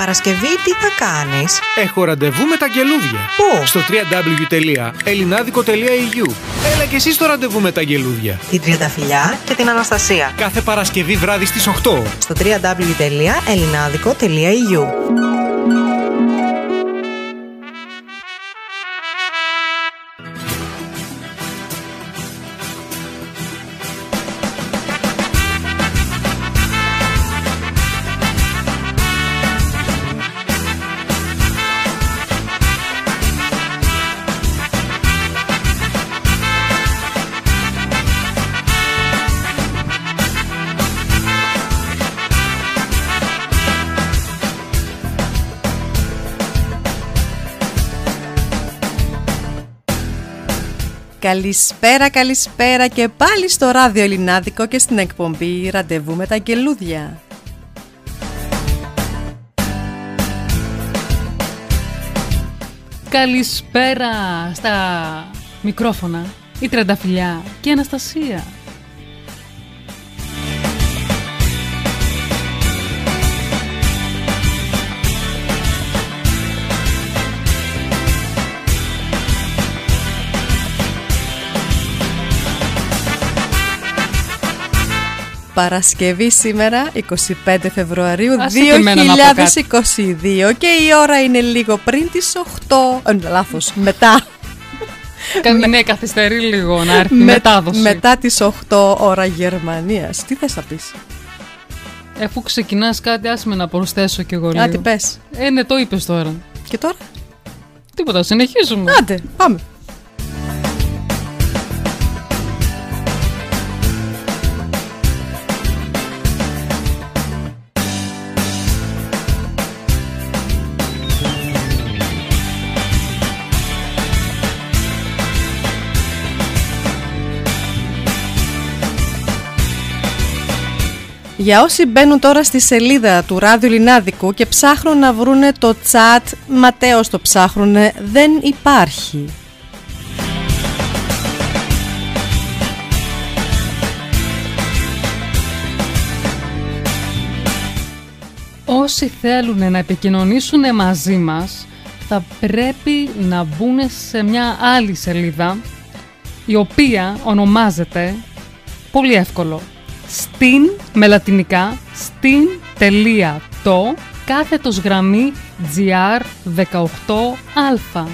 Παρασκευή τι θα κάνεις; Έχω ραντεβού με τα γελούδια. Πού; Στο www.elinadico.eu Έλα και εσύ στο ραντεβού με τα γελούδια. Την Τριανταφυλιά και την Αναστασία. Κάθε Παρασκευή βράδυ στις 8. Στο www.elinadico.eu Καλησπέρα, καλησπέρα και πάλι στο ράδιο Ελληνάδικο και στην εκπομπή Ραντεβού με τα Αγγελούδια. Καλησπέρα στα μικρόφωνα, η Τρενταφυλιά και η Αναστασία. Παρασκευή σήμερα, 25 Φεβρουαρίου Άσε και εμένα να πω 2022 και η ώρα είναι λίγο πριν τις 8, ε, λάθος, μετά. Κα- ναι, καθυστερεί λίγο να έρθει η Με- μετάδοση. Μετά τις 8 ώρα Γερμανίας. Τι θες να πεις, Αφού ξεκινάς κάτι, άσε με να προσθέσω κι εγώ λίγο. Άντε πες. Ε, ναι, το είπες τώρα. Και τώρα, Τίποτα, συνεχίζουμε. άντε, πάμε. Για όσοι μπαίνουν τώρα στη σελίδα του Ράδιο Λινάδικου και ψάχνουν να βρούνε το chat, Ματέος το ψάχνουνε, δεν υπάρχει. Όσοι θέλουν να επικοινωνήσουν μαζί μας θα πρέπει να μπουν σε μια άλλη σελίδα η οποία ονομάζεται πολύ εύκολο στην με λατινικά το κάθετος γραμμή gr18α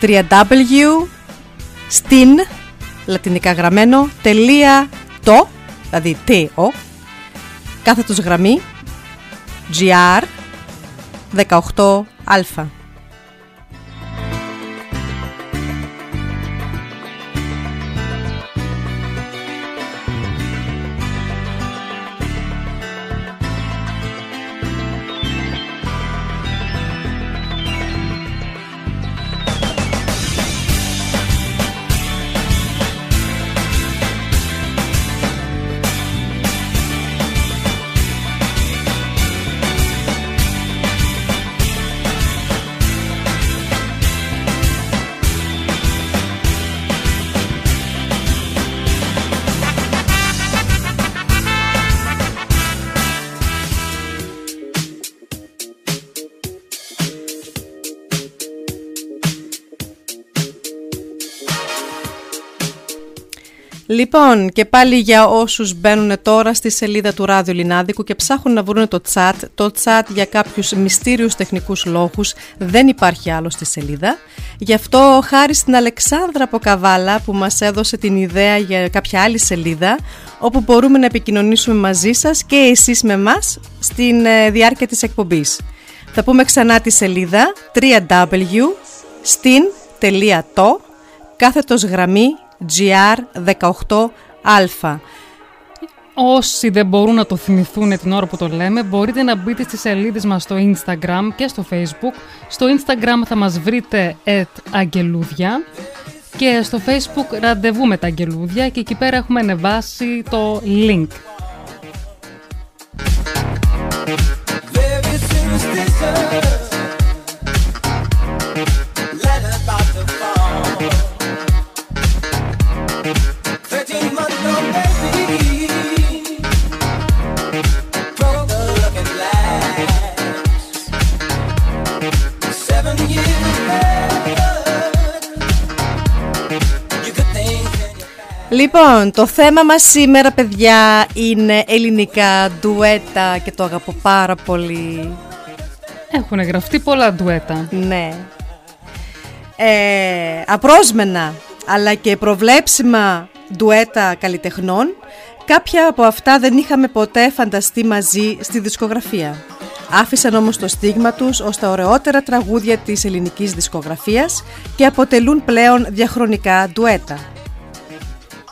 www στην λατινικά γραμμένο τελεία το δηλαδή το κάθετος γραμμή gr18α Λοιπόν, και πάλι για όσους μπαίνουν τώρα στη σελίδα του Ράδιο Λινάδικου και ψάχνουν να βρουν το chat, το chat για κάποιους μυστήριους τεχνικούς λόγους δεν υπάρχει άλλο στη σελίδα. Γι' αυτό χάρης στην Αλεξάνδρα από Καβάλα που μας έδωσε την ιδέα για κάποια άλλη σελίδα όπου μπορούμε να επικοινωνήσουμε μαζί σας και εσείς με μας στην ε, διάρκεια της εκπομπής. Θα πούμε ξανά τη σελίδα www στην.το κάθετος γραμμή GR18α. Όσοι δεν μπορούν να το θυμηθούν την ώρα που το λέμε, μπορείτε να μπείτε στις σελίδες μας στο Instagram και στο Facebook. Στο Instagram θα μας βρείτε at αγγελούδια και στο Facebook ραντεβού με τα αγγελούδια και εκεί πέρα έχουμε ανεβάσει το link. Λοιπόν, το θέμα μας σήμερα, παιδιά, είναι ελληνικά ντουέτα και το αγαπώ πάρα πολύ. Έχουν γραφτεί πολλά ντουέτα. Ναι. Ε, απρόσμενα, αλλά και προβλέψιμα ντουέτα καλλιτεχνών. Κάποια από αυτά δεν είχαμε ποτέ φανταστεί μαζί στη δισκογραφία. Άφησαν όμως το στίγμα τους ως τα ωραιότερα τραγούδια της ελληνικής δισκογραφίας και αποτελούν πλέον διαχρονικά ντουέτα.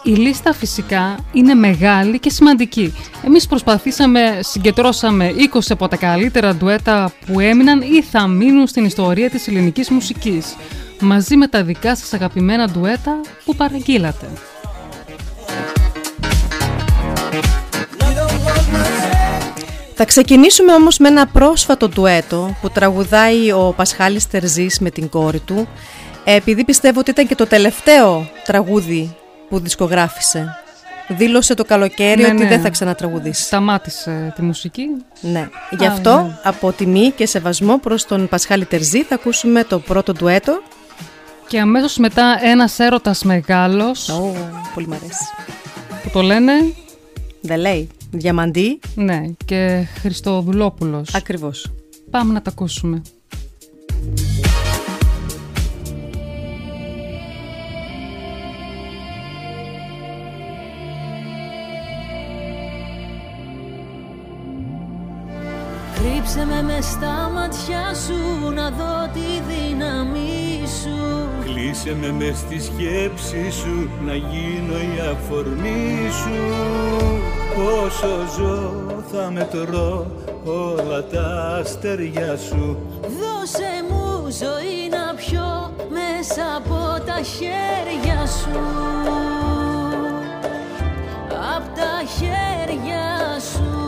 Η λίστα φυσικά είναι μεγάλη και σημαντική. Εμείς προσπαθήσαμε, συγκεντρώσαμε 20 από τα καλύτερα ντουέτα που έμειναν ή θα μείνουν στην ιστορία της ελληνικής μουσικής, μαζί με τα δικά σας αγαπημένα ντουέτα που παραγγείλατε. Θα ξεκινήσουμε όμως με ένα πρόσφατο ντουέτο που τραγουδάει ο Πασχάλης Τερζής με την κόρη του επειδή πιστεύω ότι ήταν και το τελευταίο τραγούδι που δισκογράφησε. Δήλωσε το καλοκαίρι Ναι, ότι ναι. δεν θα ξανατραγουδήσει. Σταμάτησε τη μουσική. Ναι. Γι' Α, αυτό ναι. από τιμή και σεβασμό προς τον Πασχάλη Τερζή θα ακούσουμε το πρώτο ντουέτο. Και αμέσως μετά ένας έρωτας μεγάλος Ω, πολύ μ' αρέσει. που το λένε, Δεν λέει. Διαμαντή. ναι, και Χριστοδουλόπουλος. Ακριβώς. Πάμε να τα ακούσουμε. Κρύψε με μες στα μάτια σου να δω τη δύναμή σου. Κλείσε με μες στη σκέψη σου να γίνω η αφορμή σου. Όσο ζω θα μετρώ όλα τα αστέρια σου. Δώσε μου ζωή να πιω μέσα από τα χέρια σου. Απ' τα χέρια σου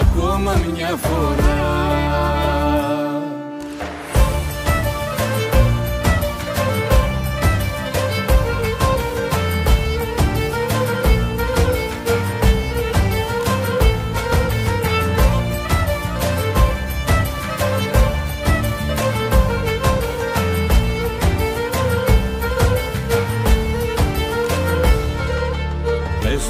ακόμα μια φορά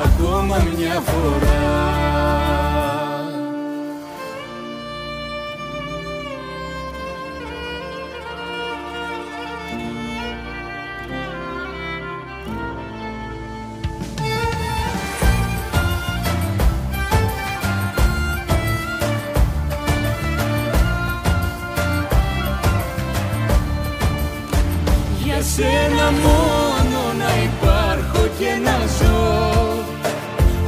ακόμα μια φορά. Για σένα μόνο να υπάρχω και να ζω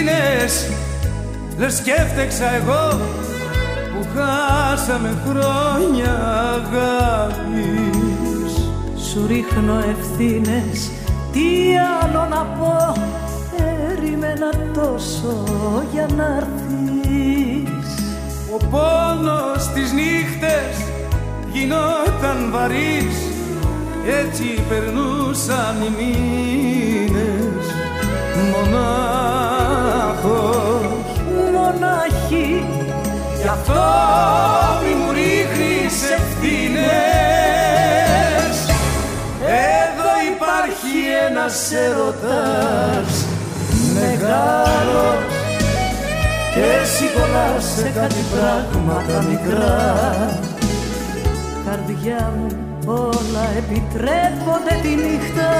Ευθύνες Λες και έφτεξα εγώ που χάσαμε χρόνια αγάπης. Σου ρίχνω ευθύνες. Τι άλλο να πω; Περίμενα τόσο για να έρθεις. Ο πόνος τις νύχτες γινόταν βαρύς. Έτσι περνούσαν οι μήνες μονάχος Μονάχη Γι' αυτό μη μου ρίχνεις ευθύνες. Εδώ υπάρχει ένας έρωτας μεγάλος και εσύ κολλάς σε κάτι πράγματα μικρά. Καρδιά μου όλα επιτρέπονται τη νύχτα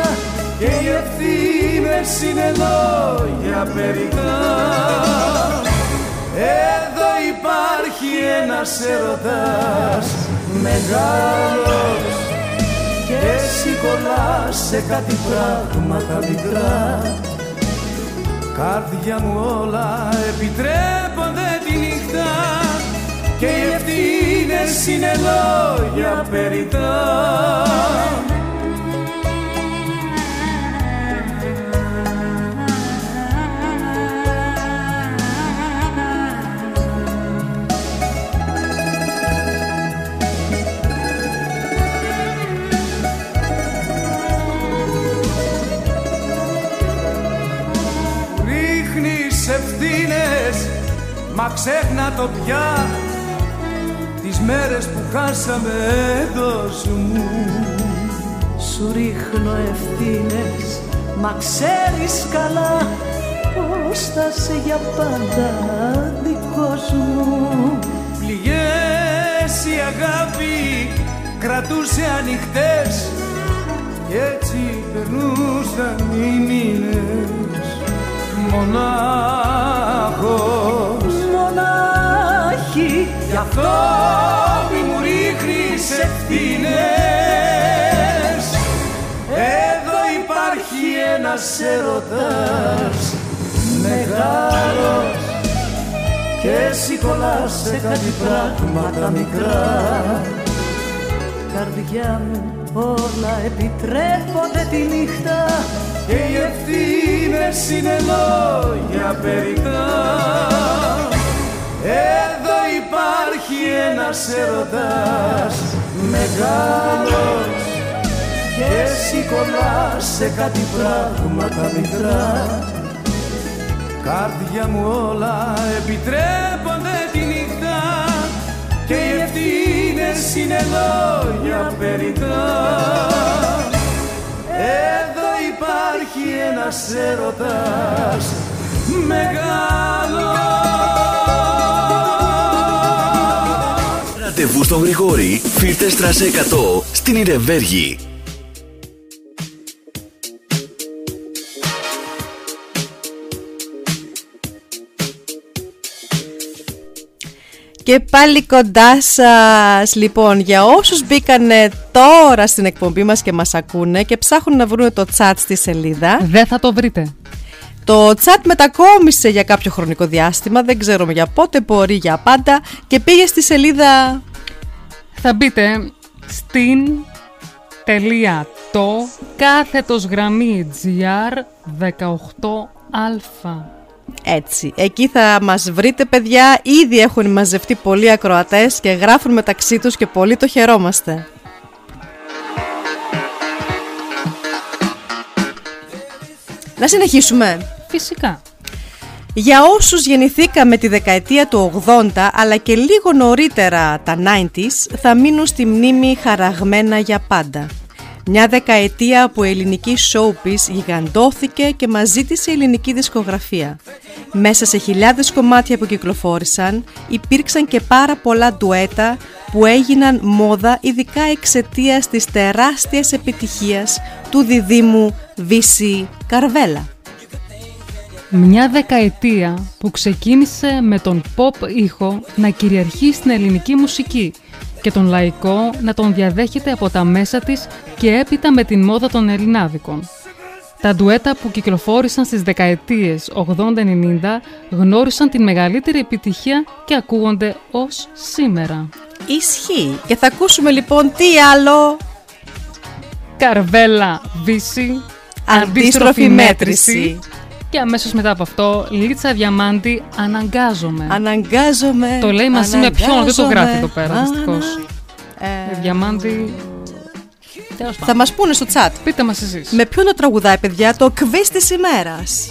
και οι ευθύνες είναι λόγια περιτά Εδώ υπάρχει ένας έρωτας μεγάλος. Και εσύ κολλάς σε κάτι πράγματα μικρά. Καρδιά μου όλα επιτρέπονται τη νύχτα. Και οι ευθύνες είναι λόγια περιτά Μα ξέχνα το πια Τις μέρες που χάσαμε έδωσ' μου. Σου ρίχνω ευθύνες Μα ξέρεις καλά Πως θα σε για πάντα δικός μου. Πληγές η αγάπη κρατούσε ανοιχτές Κι έτσι περνούσαν οι μήνες Μονάχος Μονάχη. Γι' αυτό μη μου ρίχνεις ευθύνες. Εδώ υπάρχει ένας έρωτας μεγάλος. Και εσύ κολλάς σε κάτι πράγματα μικρά. Καρδιά μου όλα επιτρέπονται τη νύχτα. Και οι ευθύνες είναι λόγια περιτά Εδώ υπάρχει ένας έρωτας μεγάλος και εσύ κολλάς σε κάτι πράγματα μικρά. Καρδιά μου όλα επιτρέπονται τη νύχτα και οι ευθύνες είναι λόγια περιτά Εδώ υπάρχει ένας έρωτας μεγάλος Ραντεβού στον Γρηγόρη, Φίρτε Στράσε 100 στην Ιρεβέργη. Και πάλι κοντά σας. Λοιπόν, για όσους μπήκανε τώρα στην εκπομπή μας και μας ακούνε και ψάχνουν να βρουν το chat στη σελίδα. Δεν θα το βρείτε. Το chat μετακόμισε για κάποιο χρονικό διάστημα, δεν ξέρουμε για πότε, μπορεί για πάντα και πήγε στη σελίδα Θα μπείτε στην τελεία το κάθετος γραμμή GR 18α. έτσι. Εκεί θα μας βρείτε παιδιά, ήδη έχουν μαζευτεί πολλοί ακροατές και γράφουν μεταξύ τους και πολύ το χαιρόμαστε. Να συνεχίσουμε. Φυσικά. Για όσους γεννηθήκαμε τη δεκαετία του 80 αλλά και λίγο νωρίτερα τα 90s θα μείνουν στη μνήμη χαραγμένα για πάντα. Μια δεκαετία που η ελληνική showbiz γιγαντώθηκε και μας ζήτησε η ελληνική δισκογραφία. Μέσα σε χιλιάδες κομμάτια που κυκλοφόρησαν υπήρξαν και πάρα πολλά ντουέτα που έγιναν μόδα ειδικά εξαιτίας της τεράστιας επιτυχίας του διδήμου Βύση Καρβέλα. Μια δεκαετία που ξεκίνησε με τον pop ήχο να κυριαρχεί στην ελληνική μουσική και τον λαϊκό να τον διαδέχεται από τα μέσα της και έπειτα με την μόδα των Ελληνάδικων. Τα ντουέτα που κυκλοφόρησαν στις δεκαετίες 80-90 γνώρισαν την μεγαλύτερη επιτυχία και ακούγονται ως σήμερα. Ισχύει. Και θα ακούσουμε λοιπόν τι άλλο. Καρβέλα Βύση, Αντίστροφη μέτρηση. Και αμέσως μετά από αυτό, Λίτσα Διαμάντη, αναγκάζομαι. Αναγκάζομαι. Το λέει μαζί με ποιον, δεν το γράφει αναγκάζομαι. εδώ πέρα, Ανα- δυστυχώς. Ε, Διαμάντη, τέλος θα πάντων. μας πούνε στο chat. Πείτε μας εσείς. Με ποιον το τραγουδάει, παιδιά, το quiz της ημέρας;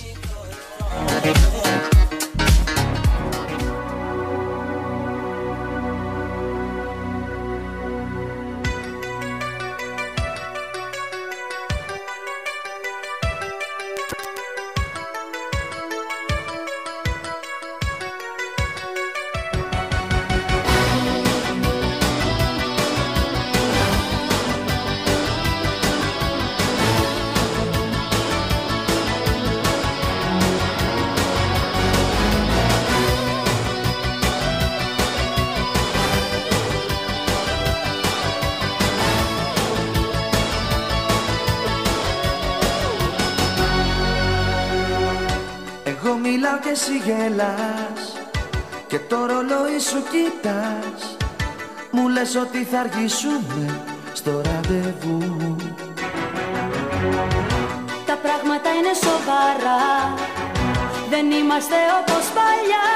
Μιλάω και εσύ γελάς Και το ρολόι σου κοίτας Μου λες ότι θα αργήσουμε στο ραντεβού. Τα πράγματα είναι σοβαρά Δεν είμαστε όπως παλιά.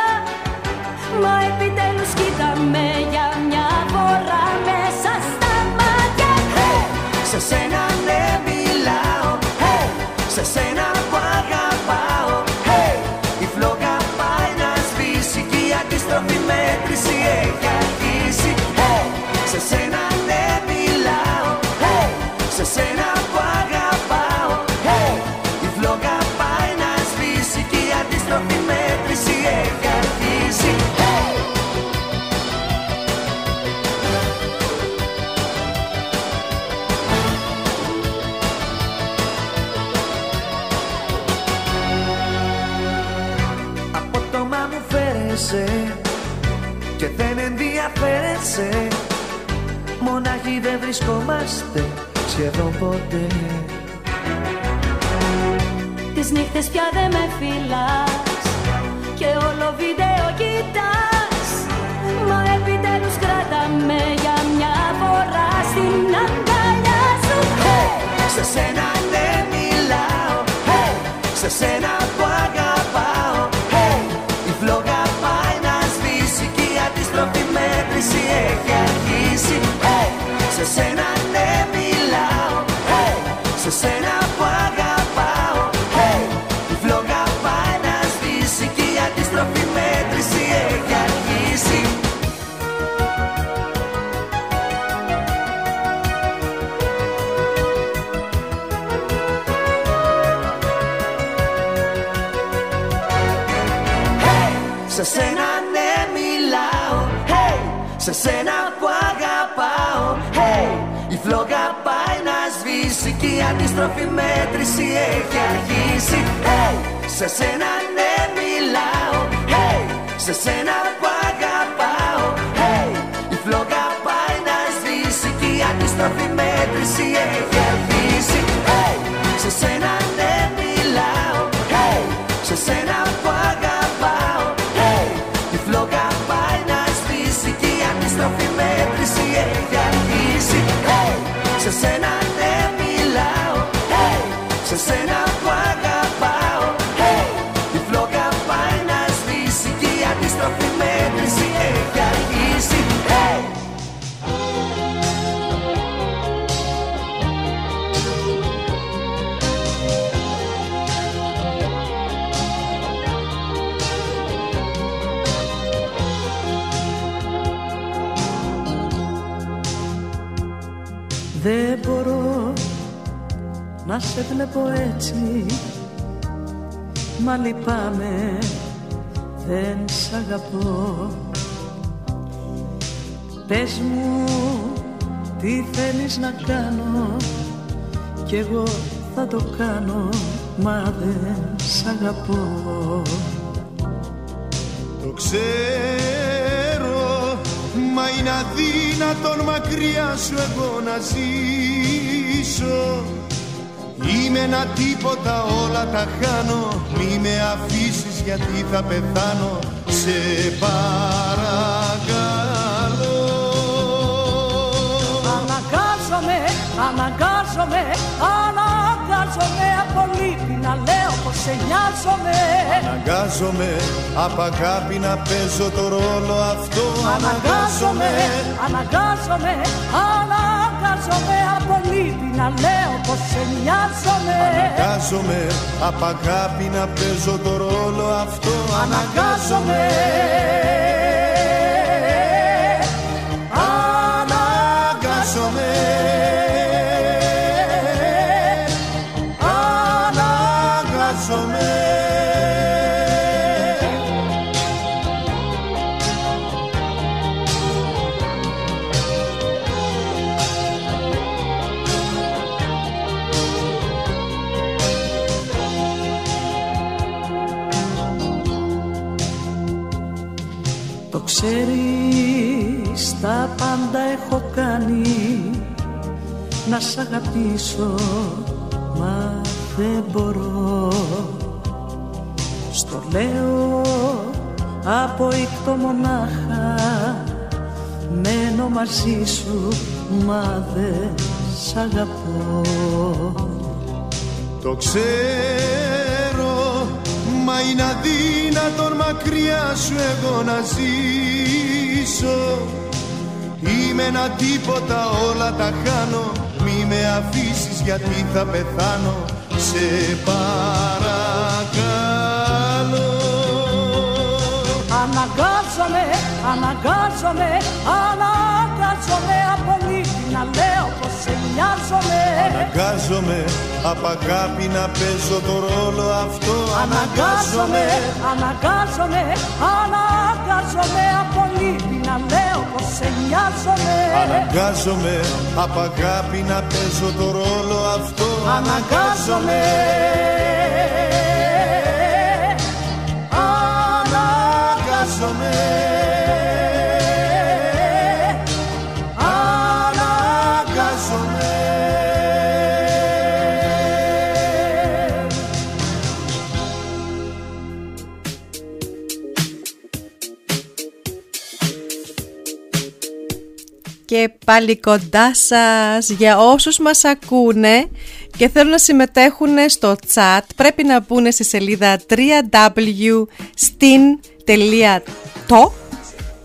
Μα επιτέλους κοίταμε για μια φορά μέσα στα μάτια. Hey! Σε σένα ναι μιλάω. Hey! Σε σένα που αγαπάω σένα που αγαπάω hey! Η φλόγα πάει να σβήσει Και η αντίστροφη μέτρηση έχει αρχίσει hey! Από το μα μου φέρεσαι Και δεν ενδιαφέρεσαι Μονάχοι δεν βρισκόμαστε σχεδόν ποτέ. Τις νύχτες πια δεν με φυλάς Και όλο βίντεο κοιτάς. Μα επιτέλους κράταμε για μια φορά στην αγκαλιά σου. Hey! Σε σένα αντίστροφη μέτρηση έχει αρχίσει hey! Σε σένα ναι μιλάω hey! Σε σένα να σε βλέπω έτσι. Μα λυπάμαι, δεν σ' αγαπώ. Πες μου τι θέλεις να κάνω; Κι εγώ θα το κάνω, μα δεν σ' αγαπώ. Το ξέρω, μα είναι αδύνατον μακριά σου εγώ να ζήσω Είμαι ένα τίποτα όλα τα χάνω. Μη με αφήσεις γιατί θα πεθάνω. Σε παρακαλώ. Αναγκάζομαι, αναγκάζομαι, αναγκάζομαι από λύπη να λέω πως σε νοιάζομαι. Αναγκάζομαι απ' αγάπη να παίζω το ρόλο αυτό. Αναγκάζομαι, αναγκάζομαι, αναγκάζομαι από λύπη να λέω πως σε νοιάζομαι. Αναγκάζομαι απ' αγάπη να παίζω το ρόλο αυτό. Αναγκάζομαι Αναγκάζομαι Να σ' αγαπήσω μα δεν μπορώ. Στο λέω από ήκτο μονάχα Μένω μαζί σου μα δεν σ' αγαπώ. Το ξέρω Μα είναι αδύνατον μακριά σου εγώ να ζήσω. Είμαι ένα τίποτα όλα τα χάνω Μη με αφήσεις γιατί θα πεθάνω. Σε παρακαλώ. Αναγκάζομαι, αναγκάζομαι, αναγκάζομαι από λύπη να λέω πως σε νοιάζομαι. Αναγκάζομαι απ' αγάπη να παίζω το ρόλο αυτό. Αναγκάζομαι, αναγκάζομαι, αναγκάζομαι από λύπη να λέω πως σε νοιάζομαι. Αναγκάζομαι απ' αγάπη να παίζω το ρόλο αυτό. Αναγκάζομαι Αναγκάζομαι. Αναγκάζομαι πάλι κοντά σας. Για όσους μας ακούνε και θέλουν να συμμετέχουν στο chat πρέπει να μπουν στη σελίδα www.stin.to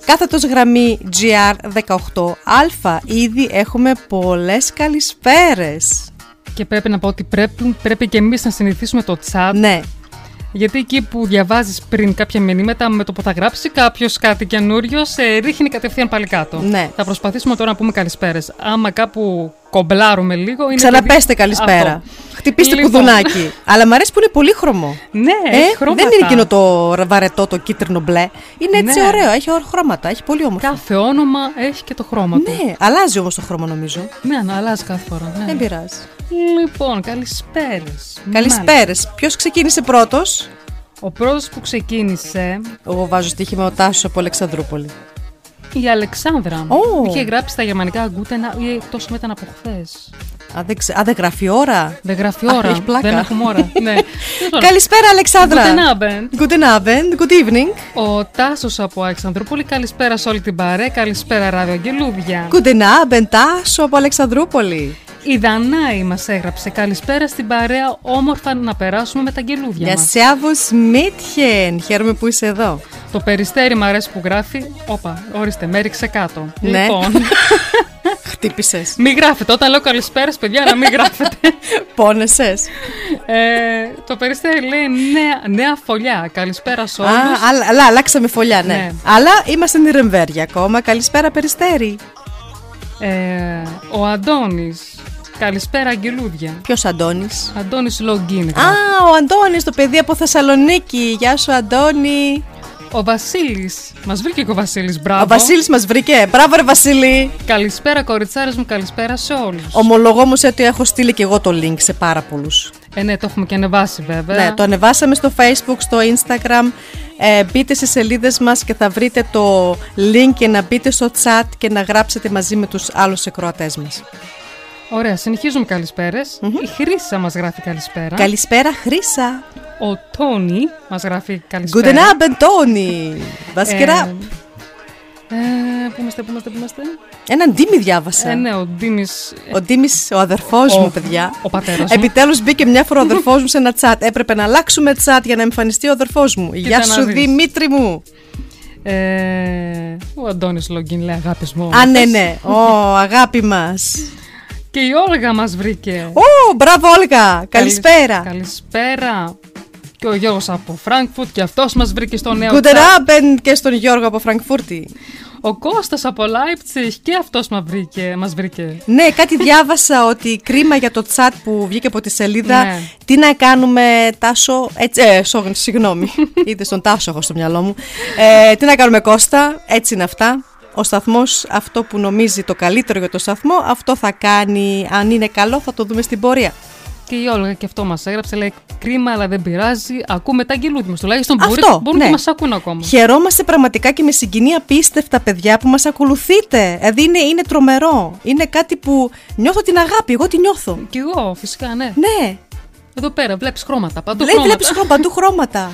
κάθετος γραμμή GR18α ήδη έχουμε πολλές καλησπέρες. Και πρέπει να πω ότι πρέπει, πρέπει και εμείς να συνηθίσουμε το chat. Ναι, Γιατί εκεί που διαβάζεις πριν κάποια μηνύματα, με το που θα γράψει κάποιος κάτι καινούριο, σε ρίχνει κατευθείαν πάλι κάτω. Ναι. Θα προσπαθήσουμε τώρα να πούμε καλησπέρες. Άμα κάπου κομπλάρουμε λίγο. Είναι ξαναπέστε επειδή- καλησπέρα Αυτό. Χτυπήστε Λοιπόν. κουδουνάκι Αλλά μου αρέσει που είναι πολύχρωμο Ναι, Ε, έχει χρώματα. δεν είναι εκείνο το βαρετό, το κίτρινο μπλε. Είναι έτσι Ναι. ωραίο, έχει ωραία χρώματα, έχει πολύ όμορφο. Κάθε όνομα έχει και το χρώμα του. Ναι, αλλάζει όμως το χρώμα νομίζω. Ναι, να αλλάζει κάθε φορά. Ναι. Δεν πειράζει. Λοιπόν, καλησπέρες. Καλησπέρες. Ποιος ξεκίνησε πρώτος, Ο πρώτος που ξεκίνησε, Εγώ βάζω στοίχημα ο Τάσος από Αλεξανδρούπολη. Η Αλεξάνδρα. Ω. Είχε γράψει στα γερμανικά γκούτενα ή εκτός ήταν από χθες. Α, δεν, ξε... Α, δεν γράφει ώρα; Δεν γράφει Α, ώρα. έχει πλάκα. Δεν έχουμε ώρα. ναι. Καλησπέρα, Αλεξάνδρα. Guten Abend. Guten Abend, good evening. Ο Τάσος από Αλεξανδρούπολη. Καλησπέρα σε όλη την παρέ. Καλησπέρα, ράδιο Αγγελούδια. Guten Abend, Τάσο από Αλεξανδρούπολη. Η Δανάη μας έγραψε. Καλησπέρα στην παρέα. Όμορφα να περάσουμε με τα αγγελούδια Για μας. Servus Mädchen. Χαίρομαι που είσαι εδώ. Το περιστέρι μου αρέσει που γράφει. Όπα, ορίστε, με έριξε κάτω. Ναι. Λοιπόν, Χτύπησες. μην γράφετε. Όταν λέω καλησπέρα, παιδιά, να μην γράφετε. Πόνεσαι. Ε, το περιστέρι λέει νέα, νέα φωλιά. Καλησπέρα σε Α, όλους. αλλά, αλλά αλλάξαμε φωλιά, ναι. Ναι. Αλλά είμαστε Νιρεμβέργια ακόμα. Καλησπέρα, Περιστέρη. Ε, ο Αντώνης. Καλησπέρα, αγγελούδια. Ποιος Αντώνης; Αντώνης Λογκίν. Α, ο Αντώνης, το παιδί από Θεσσαλονίκη. Γεια σου, Αντώνη. Ο Βασίλης. Μας βρήκε και ο Βασίλης, μπράβο. Ο Βασίλης μας βρήκε. Μπράβο, ρε Βασίλη. Καλησπέρα, κοριτσάρες μου, καλησπέρα σε όλους. Ομολογώ όμως ότι έχω στείλει και εγώ το link σε πάρα πολλούς. Ε, ναι, το έχουμε και ανεβάσει βέβαια. Ναι, το ανεβάσαμε στο Facebook, στο Instagram. Ε, μπείτε στις σελίδες μας και θα βρείτε το link και να μπείτε στο chat και να γράψετε μαζί με τους άλλους εκροατές μας. Ωραία, συνεχίζουμε καλησπέρες. Η Χρύσα μας γράφει καλησπέρα. Καλησπέρα, Χρύσα. Ο Τόνι μας γράφει καλησπέρα. Guten Abend, Tony. Was geht ab? Ε, πού είμαστε, πού είμαστε, πού είμαστε; Έναν Ντίμη διάβασα. Ε, ναι, ο Ντίμης... Ο Ντίμης, ο αδερφός Ο- μου, παιδιά. ο πατέρας μου. Επιτέλους μπήκε μια φορά ο αδερφός μου σε ένα τσάτ. Έπρεπε να αλλάξουμε τσάτ για να εμφανιστεί ο αδερφός μου. Γεια να σου, δεις. Δημήτρη μου. Ε, ο Αντώνης Λογκίν λέει αγάπης μου. Α, ναι, ναι. Ω, αγάπη μας. Και η Όλγα μας βρήκε. Ω, μπράβο, Όλγα. Καλησπέρα. Καλησπέρα. Και ο Γιώργος από Φράγκφουρτ και αυτός μας βρήκε στο νέο Guten chat. Abend και στον Γιώργο από Φραγκφούρτη. Ο Κώστας από Leipzig και αυτός μας βρήκε. Μας βρήκε. Ναι, κάτι διάβασα ότι κρίμα για το chat που βγήκε από τη σελίδα. Ναι. Τι να κάνουμε, Τάσο. Έτσι, ε, σο- συγγνώμη. Είδες τον Τάσο έχω στο μυαλό μου. Ε, τι να κάνουμε, Κώστα. Έτσι είναι αυτά. Ο σταθμός, αυτό που νομίζει το καλύτερο για το σταθμό, αυτό θα κάνει. Αν είναι καλό, θα το δούμε στην πορεία. Και η Όλγα και αυτό μας έγραψε. Λέει κρίμα, αλλά δεν πειράζει. Ακούμε τα αγγελούδια μας. Τουλάχιστον μπορεί, Αυτό, μπορούν ναι. και μας ακούν ακόμα. Χαιρόμαστε πραγματικά και με συγκινεί απίστευτα, παιδιά, που μας ακολουθείτε. Δηλαδή είναι, είναι τρομερό. Είναι κάτι που νιώθω την αγάπη. Εγώ τη νιώθω. Κι εγώ, φυσικά, ναι. Ναι. Εδώ πέρα βλέπεις χρώματα. Παντού Λέει, χρώματα. βλέπεις χρώμα, παντού χρώματα.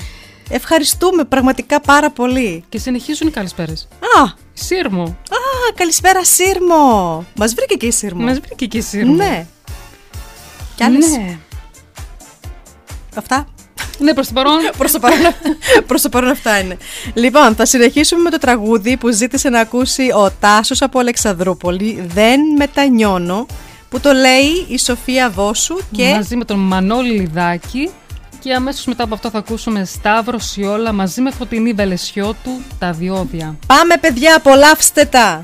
Ευχαριστούμε πραγματικά πάρα πολύ. Και συνεχίζουν οι καλησπέρες. Α, Σύρμο. α καλησπέρα Σύρμο. Μας βρήκε και η Σύρμο. Μας βρήκε και η Σύρμο. Ναι. Κι άλλες; Ναι. Αυτά. Ναι, προς το παρόν. προς, το παρόν, προς το παρόν αυτά είναι. Λοιπόν, θα συνεχίσουμε με το τραγούδι που ζήτησε να ακούσει ο Τάσος από Αλεξανδρούπολη. Δεν μετανιώνω. Που το λέει η Σοφία Βόσου και... Μαζί με τον Μανώλη Λιδάκη. Και αμέσως μετά από αυτό θα ακούσουμε Σταύρο Σιόλα μαζί με Φωτεινή Βελεσιώτου τα διόδια. Πάμε παιδιά, απολαύστε τα!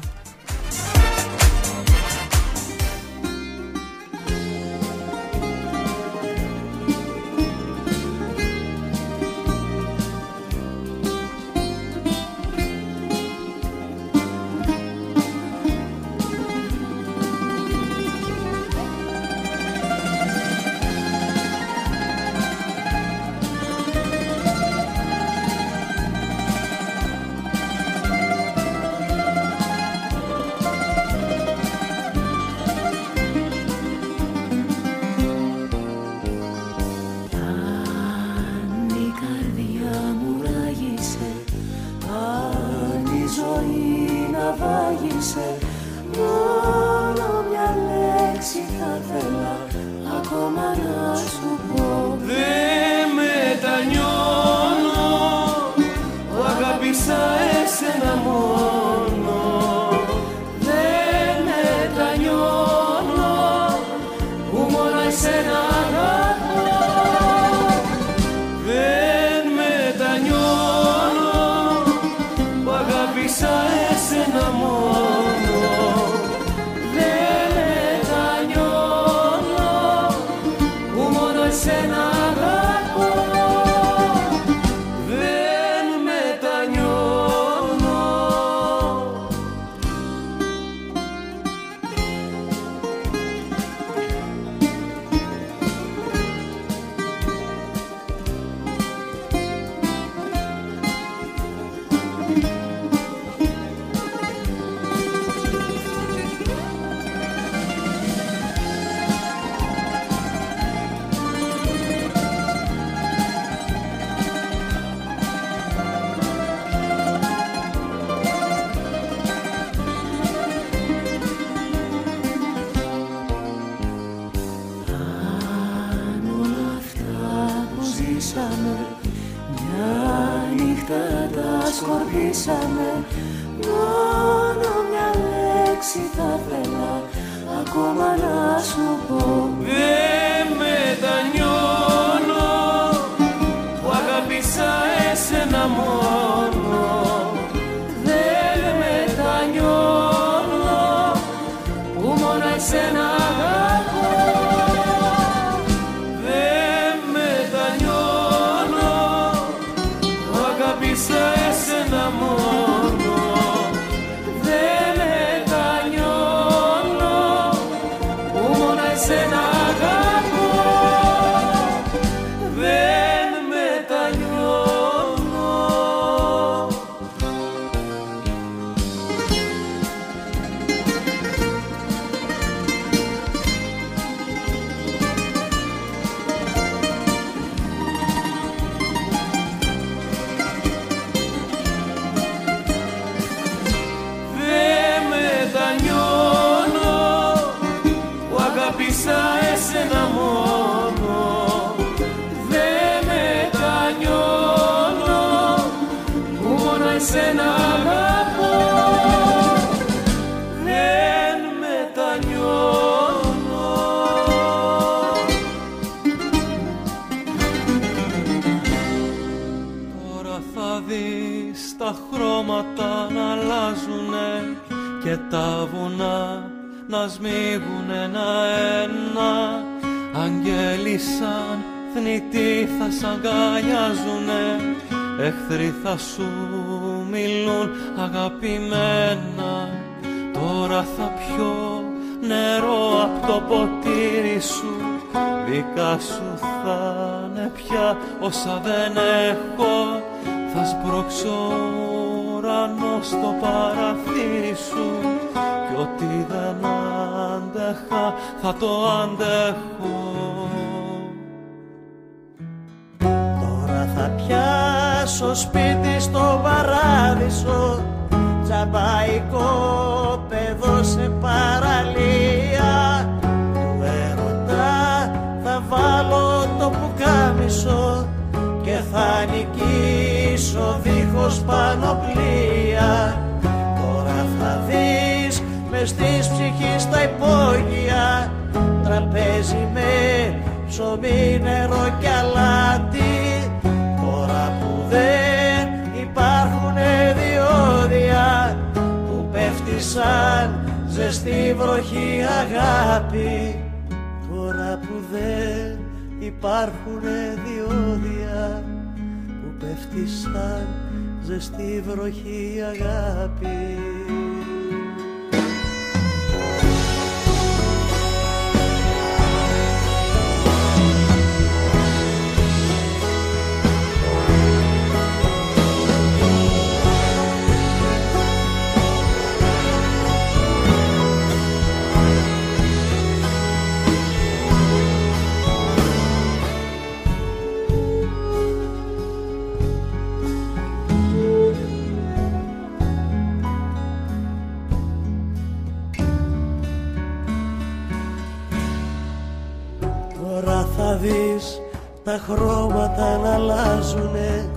Τα χρώματα να αλλάζουνε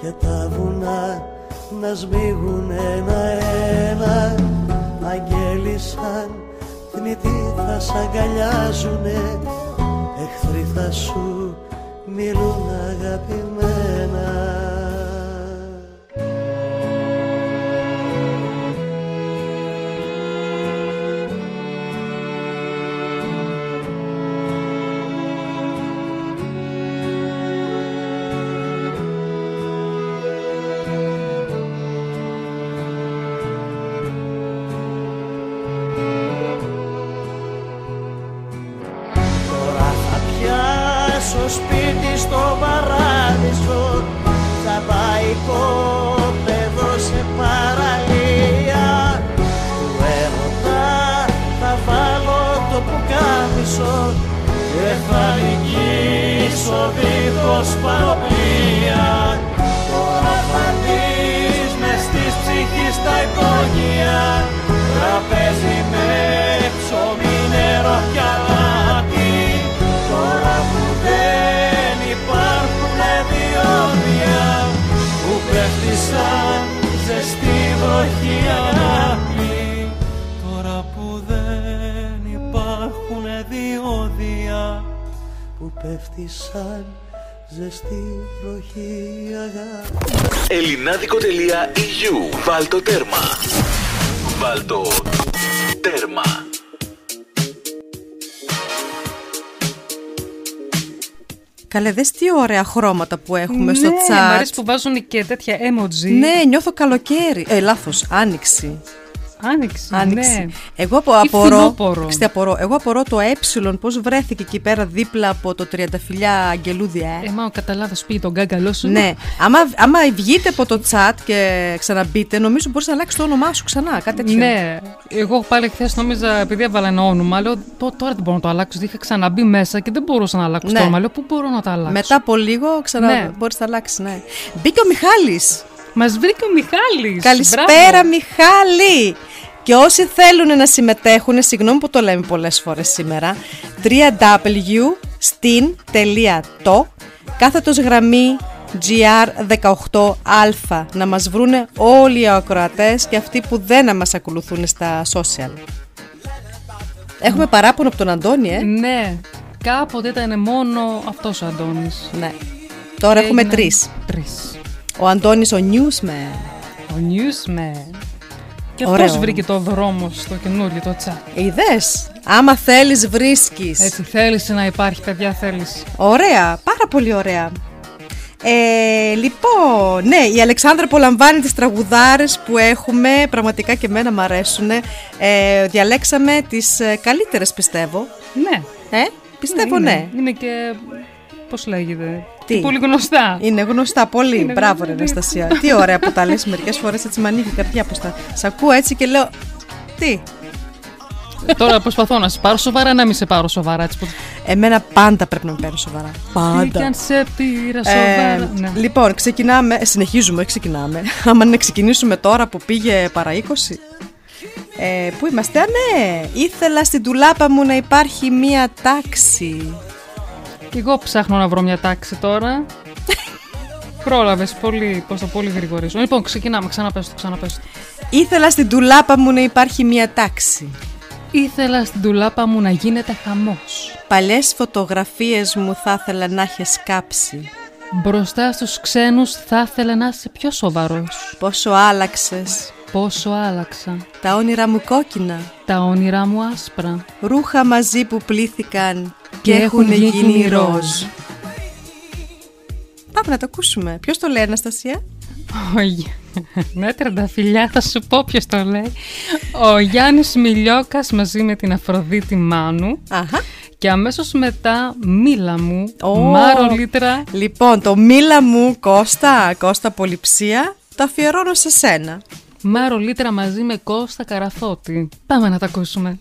και τα βουνά να σμίγουν ένα-ένα Αγγέλοι σαν θνητοί θα σ' αγκαλιάζουνε εχθροί θα σου μιλούν αγαπημένα ωραία χρώματα που έχουμε στο ναι, μ' chat. αρέσει που βάζουν και τέτοια emoji. Ναι, νιώθω καλοκαίρι. Ε, λάθος, άνοιξη. Άνοιξη. Άνοιξη. Ναι. Εγώ απο, Ή απορώ, φθινόπωρο. ξέρετε, απορώ. Εγώ απορώ το ε πώς βρέθηκε εκεί πέρα δίπλα από το τριανταφυλιά αγγελούδια. Ε. Ε, μα ο καταλάβας πει τον γκάγκαλό σου. Ναι, άμα, άμα βγείτε από το chat και ξαναμπείτε, νομίζω μπορείς να αλλάξεις το όνομά σου ξανά, κάτι τέτοιο. Ναι, εγώ πάλι χθες νόμιζα, επειδή έβαλα ένα όνομα, λέω «Τω- τώρα δεν μπορώ να το αλλάξω. Είχα ξαναμπεί μέσα και δεν μπορούσα να αλλάξω Ναι. το όνομα. Λέω πού μπορώ να το αλλάξω; Μετά από λίγο ξανά Ναι. μπορείς να αλλάξεις, ναι. Μπήκε ο Μιχάλης. Μας βρήκε ο Μιχάλης. Καλησπέρα Μπράβο. Μιχάλη! Και όσοι θέλουν να συμμετέχουν, συγγνώμη που το λέμε πολλές φορές σήμερα, www.stin.to κάθετος γραμμή GR18α να μας βρούνε όλοι οι ακροατές και αυτοί που δεν μας ακολουθούν στα social. Έχουμε παράπονο από τον Αντώνη, ε. Ναι, κάποτε ήταν μόνο αυτός ο Αντώνης. Ναι. Τώρα έχουμε Έγιναν τρεις. Τρεις. Ο Αντώνης ο Newsman. Ο Newsman. Και Ωραίο. αυτός βρήκε το δρόμο στο καινούριο το chat. Είδες, άμα θέλεις βρίσκεις. Έτσι θέλεις να υπάρχει, παιδιά, θέλεις. Ωραία, πάρα πολύ ωραία. Ε, λοιπόν, ναι, η Αλεξάνδρα απολαμβάνει τις τραγουδάρες που έχουμε, πραγματικά και εμένα μ' αρέσουν. Ε, διαλέξαμε τις ε, καλύτερες πιστεύω. Ναι. Ε, πιστεύω είναι, ναι. Είναι και, πώς λέγεται, Τι; πολύ γνωστά. Είναι γνωστά πολύ. Είναι Μπράβο, ρε γνωστά. Αναστασία. Τι ωραία που τα λες μερικές φορές έτσι με ανοίγει η καρδιά πως τα. Σ' ακούω έτσι και λέω. Τι; Τώρα προσπαθώ να σε πάρω σοβαρά, να μην σε πάρω σοβαρά. Έτσι, που- Εμένα πάντα πρέπει να με παίρνει σοβαρά. Τι κι αν σε πήρα Ε, σοβαρά. ναι. Λοιπόν, ξεκινάμε. ε, Συνεχίζουμε, όχι ξεκινάμε. Άμα να ξεκινήσουμε τώρα που πήγε παρά 20. Ε, πού είμαστε, α ναι! Ήθελα στην τουλάπα μου να υπάρχει μία τάξη. Και εγώ ψάχνω να βρω μια τάξη τώρα. Πρόλαβες πολύ, πώς το πολύ γρηγορήσω. Λοιπόν, ξεκινάμε, ξαναπες το, ξαναπες το. Ήθελα στην τουλάπα μου να υπάρχει μία τάξη. Ήθελα στην τουλάπα μου να γίνεται χαμός. Παλιές φωτογραφίες μου θα ήθελα να έχεις κάψει. Μπροστά στους ξένους θα ήθελα να είσαι πιο σοβαρός. Πόσο άλλαξες. Πόσο άλλαξα. Τα όνειρά μου κόκκινα. Τα όνειρά μου άσπρα. Ρούχα μαζί που πλήθηκαν και, Και έχουν έχουν γίνει γίνει ροζ. Πάμε να το ακούσουμε. Ποιος το λέει, Αναστασία; Όχι. Ναι, τρανταφυλιά, θα σου πω ποιος το λέει. Ο Γιάννης Μιλιόκας μαζί με την Αφροδίτη Μάνου. Αχα. Και αμέσως μετά Μίλα μου, Ω. Μάρο Λίτρα. Λοιπόν, το μίλα μου, Κώστα, Κώστα Πολυψία, το αφιερώνω σε σένα. Μάρο Λίτρα μαζί με Κώστα Καραθώτη. Πάμε να τα ακούσουμε.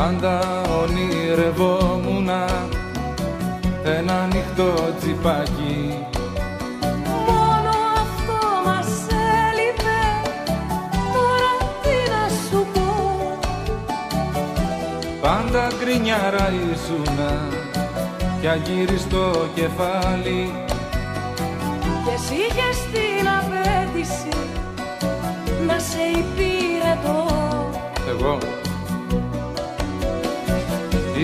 Πάντα ονειρευόμουνα ένα ανοιχτό τσιπάκι. Μόνο αυτό μας έλειπε. Τώρα τι να σου πω. Πάντα γκρινιάρα ήσουνα κι αγύριστο κεφάλι. Και εσύ είχες την απέτηση Να σε υπηρετώ. Εγώ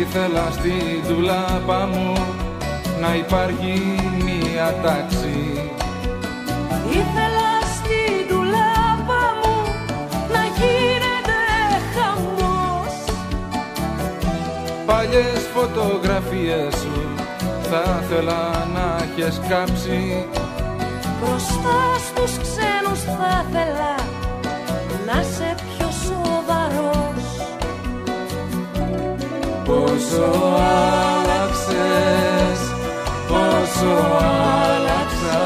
Ήθελα στην τουλάπα μου να υπάρχει μία τάξη. Ήθελα στην τουλάπα μου Να γίνεται χαμός. Παλιές φωτογραφίες σου θα ήθελα να έχεις κάψει. Μπροστά στους ξένους θα ήθελα Να σε Πόσο άλλαξες, πόσο άλλαξα.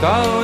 Τα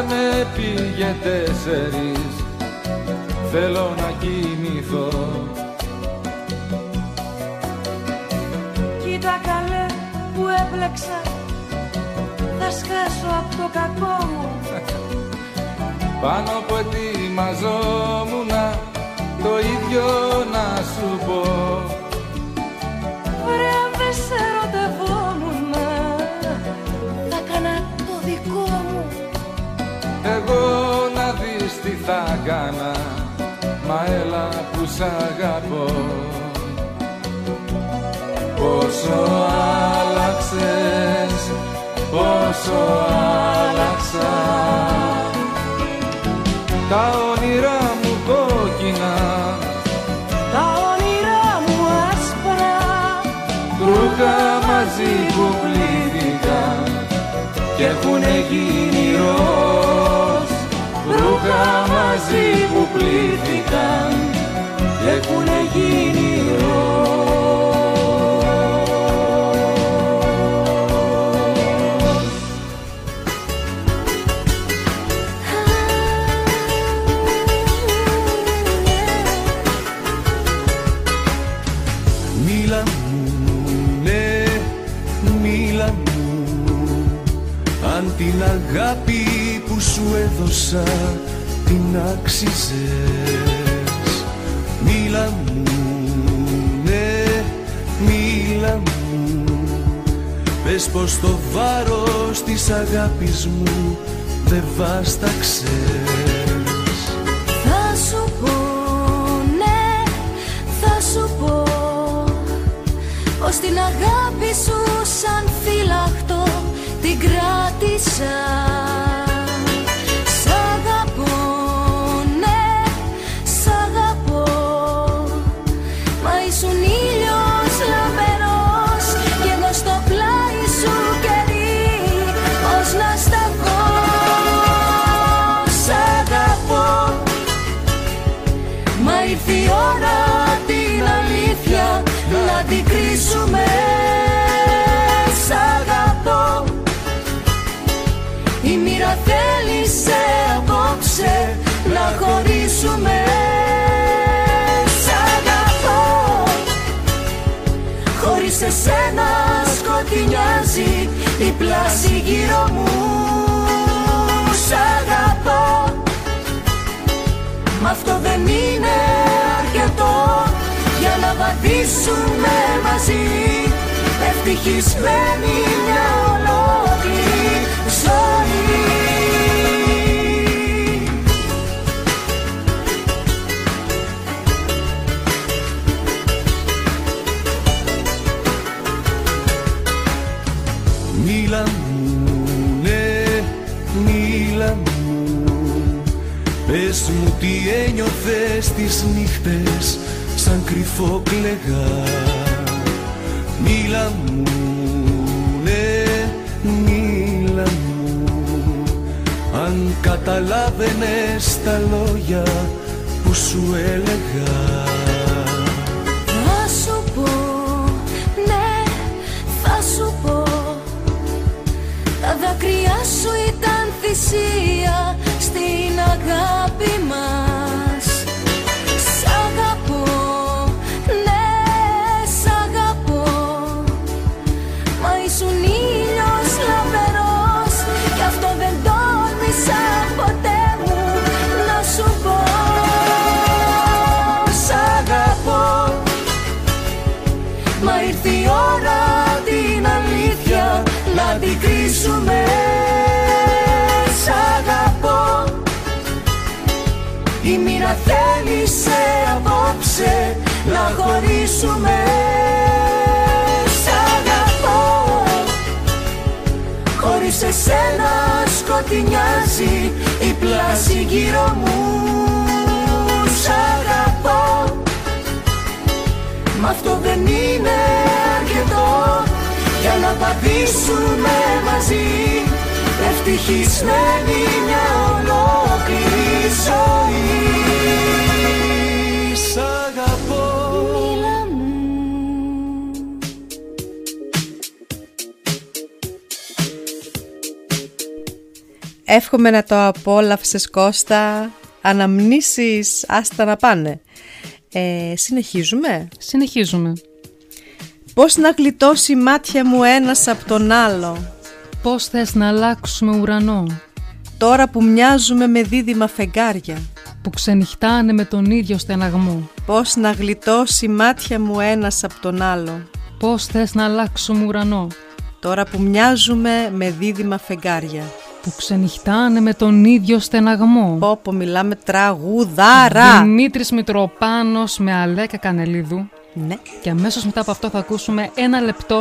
Άσε με πήγε τέσσερις Θέλω να κοιμηθώ. Κοίτα καλέ που έπλεξα. Θα σκάσω από το κακό μου. Πάνω που ετοιμαζόμουνα Το ίδιο να σου πω σ' αγαπώ. Πόσο άλλαξες πόσο άλλαξα. Τα όνειρά μου κόκκινα Τα όνειρά μου άσπρα. Ρούχα μαζί που πλήθηκαν και έχουνε γίνει ροζ. Ρούχα μαζί που πλήθηκαν την αγάπη που σου έδωσα την άξιζες Πες πως το βάρος της αγάπης μου δεν βάσταξες. Θα σου πω, ναι, θα σου πω Πως την αγάπη σου σαν φύλακτο την κράτησα σκοτεινιάζει η πλάση γύρω μου. Σ' αγαπώ. Μα αυτό δεν είναι αρκετό. Για να πατήσουμε μαζί. Ευτυχισμένη μια ολόκληρη ζωή. Μίλα μου, ναι, μίλα μου Πες μου τι ένιωθες τις νύχτες σαν κρυφό κλαιγά Μίλα μου, ναι, μίλα μου Αν καταλάβαινες τα λόγια που σου έλεγα σου ήταν θυσία στην αγάπη μας μοίρα θέλησε απόψε να χωρίσουμε. Σ' αγαπώ. Χωρίς εσένα σκοτεινιάζει η πλάση γύρω μου. Σ' αγαπώ. Μα αυτό δεν είναι αρκετό. Για να πατήσουμε μαζί ευτυχισμένη μια ολόκληρη ζωή. Εύχομαι να το απόλαυσες Κώστα Αναμνήσεις άστα να πάνε ε, Συνεχίζουμε; Συνεχίζουμε. Πώς να γλιτώσει μάτια μου ένας από τον άλλο; Πώς θες να αλλάξουμε ουρανό; Τώρα που μοιάζουμε με δίδυμα φεγγάρια που ξενυχτάνε με τον ίδιο στεναγμό. Πώς να γλιτώσει μάτια μου ένας από τον άλλο; Πώς θες να αλλάξουμε ουρανό; Τώρα που μοιάζουμε με δίδυμα φεγγάρια που ξενυχτάνε με τον ίδιο στεναγμό. Πω πω μιλάμε τραγουδάρα Δημήτρης Μητροπάνος με Αλέκα Κανελίδου Ναι και αμέσως μετά από αυτό θα ακούσουμε ένα λεπτό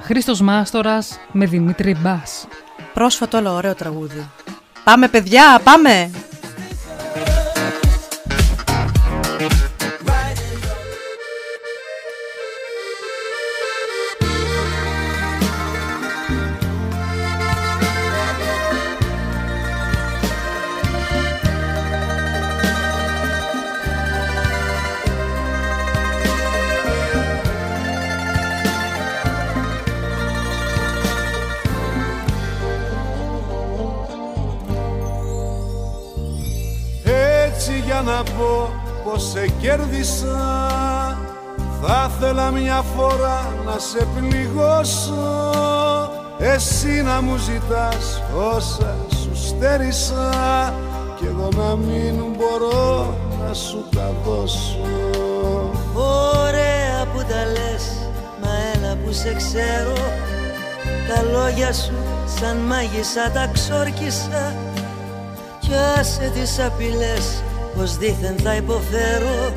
Χρήστος Μάστορας με Δημήτρη Μπάς. Πρόσφατο αλλά ωραίο τραγούδι. Πάμε παιδιά, πάμε! Να πω πως σε κέρδισα. Θα ήθελα μια φορά να σε πληγώσω. Εσύ να μου ζητάς όσα σου στέρισα. Κι εγώ να μην μπορώ να σου τα δώσω. Ωραία που τα λες, μα έλα που σε ξέρω. Τα λόγια σου σαν μάγισσα τα ξόρκισα. Κι άσε τις απειλές πως δήθεν θα υποφέρω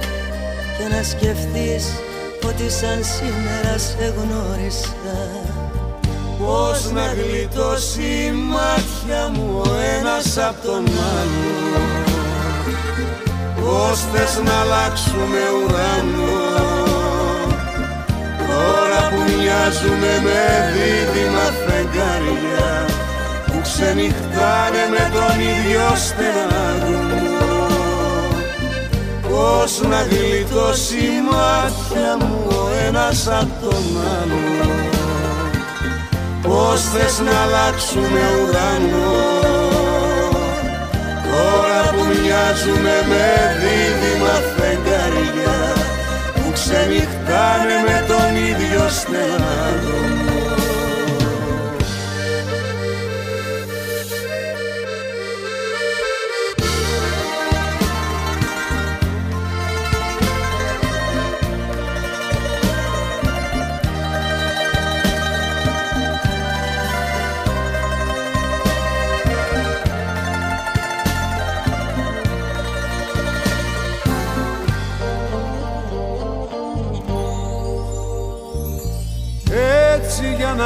Και να σκεφτείς ότι σαν σήμερα σε γνώρισα. Πώς να γλιτώσει η μάτια μου ο ένας απ' τον άλλο Πώς θες να αλλάξουμε ουρανό Τώρα που μοιάζουμε με δίδυμα φεγγάρια Που ξενυχτάνε με τον ίδιο στεναγμό Πώς να γλιτώσει η μάτια μου ο ένας απ' τον άλλο. Πώς θες να αλλάξουμε ουρανό. Τώρα που μοιάζουμε με δίδυμα φεγγαριά Που ξενυχτάνε με τον ίδιο στεναγμό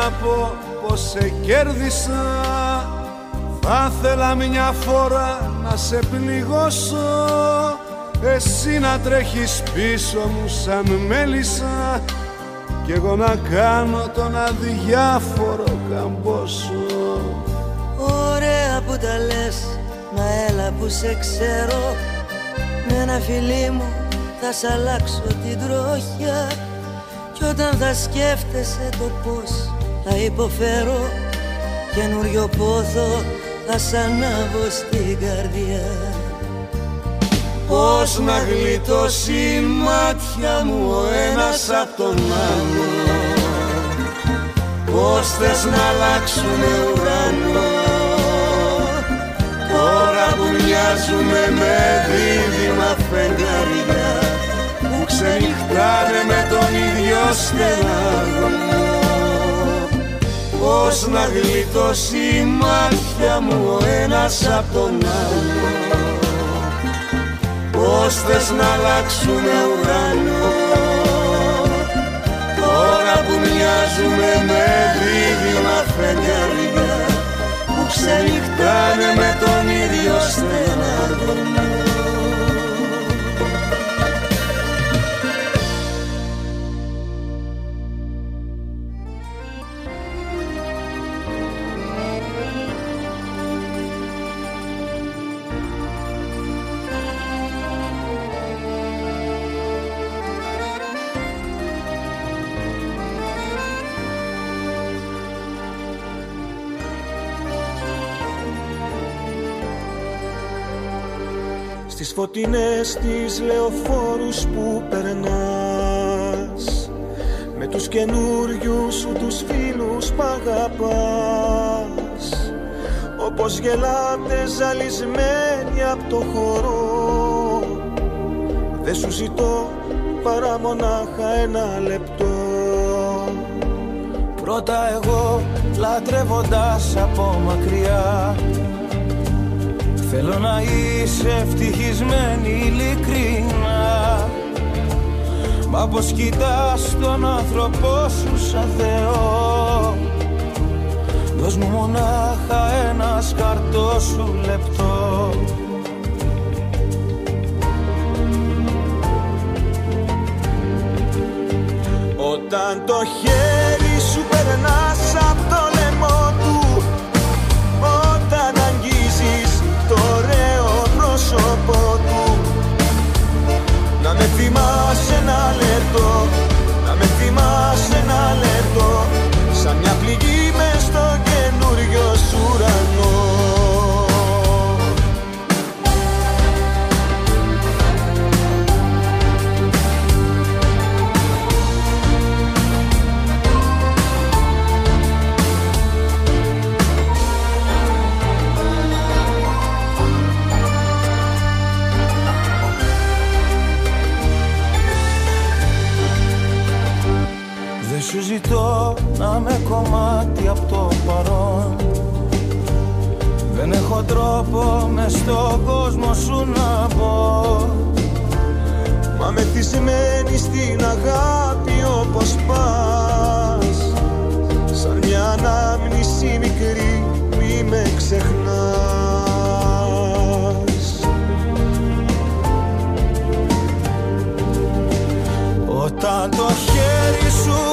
να πω πως σε κέρδισα. Θα ήθελα μια φορά να σε πληγώσω. Εσύ να τρέχεις πίσω μου σαν μέλισσα. Κι εγώ να κάνω τον αδιάφορο καμπόσο Ωραία που τα λες, μα έλα που σε ξέρω. Με ένα φιλί μου θα σ' αλλάξω την τροχιά. Κι όταν θα σκέφτεσαι το πώς θα υποφέρω Καινούριο πόθο θα σ' ανάβω στην καρδιά. Πώς να γλιτώσει η μάτια μου ο ένας απ' τον άλλο. Πώς θες να αλλάξουμε ουρανό. Τώρα που μοιάζουμε με δίδυμα φεγγαριά Που ξενυχτάνε με τον ίδιο στεναγμό Πώς να γλιτώσει η μάτια μου ο ένας απ' τον άλλο. Πώς θες να αλλάξουμε ουρανό. Τώρα που μοιάζουμε με δίδυμα φεγγαριά Που ξενυχτάνε με τον ίδιο στεναγμό Στις φωτεινές τις λεωφόρους που περνάς. Με τους καινούριους σου τους φίλους π' αγαπάς. Όπως γελάτε ζαλισμένοι απ' το χώρο. Δεν σου ζητώ παρά μονάχα ένα λεπτό. Πρώτα εγώ λατρεύοντας από μακριά Θέλω να είσαι ευτυχισμένη ειλικρινά. Μα πως κοιτάς τον άνθρωπό σου σαν Θεό. Δώσ' μου μονάχα ένας σκαρτό σου λεπτό. Όταν το χέρι ένα ζητώ να με κομμάτι από το παρόν. Δεν έχω τρόπο με στον κόσμο σου να πω Μα μεθυσμένη στην αγάπη όπως πας. Σαν μια ανάμνηση μικρή μη με ξεχνάς. Όταν το χέρι σου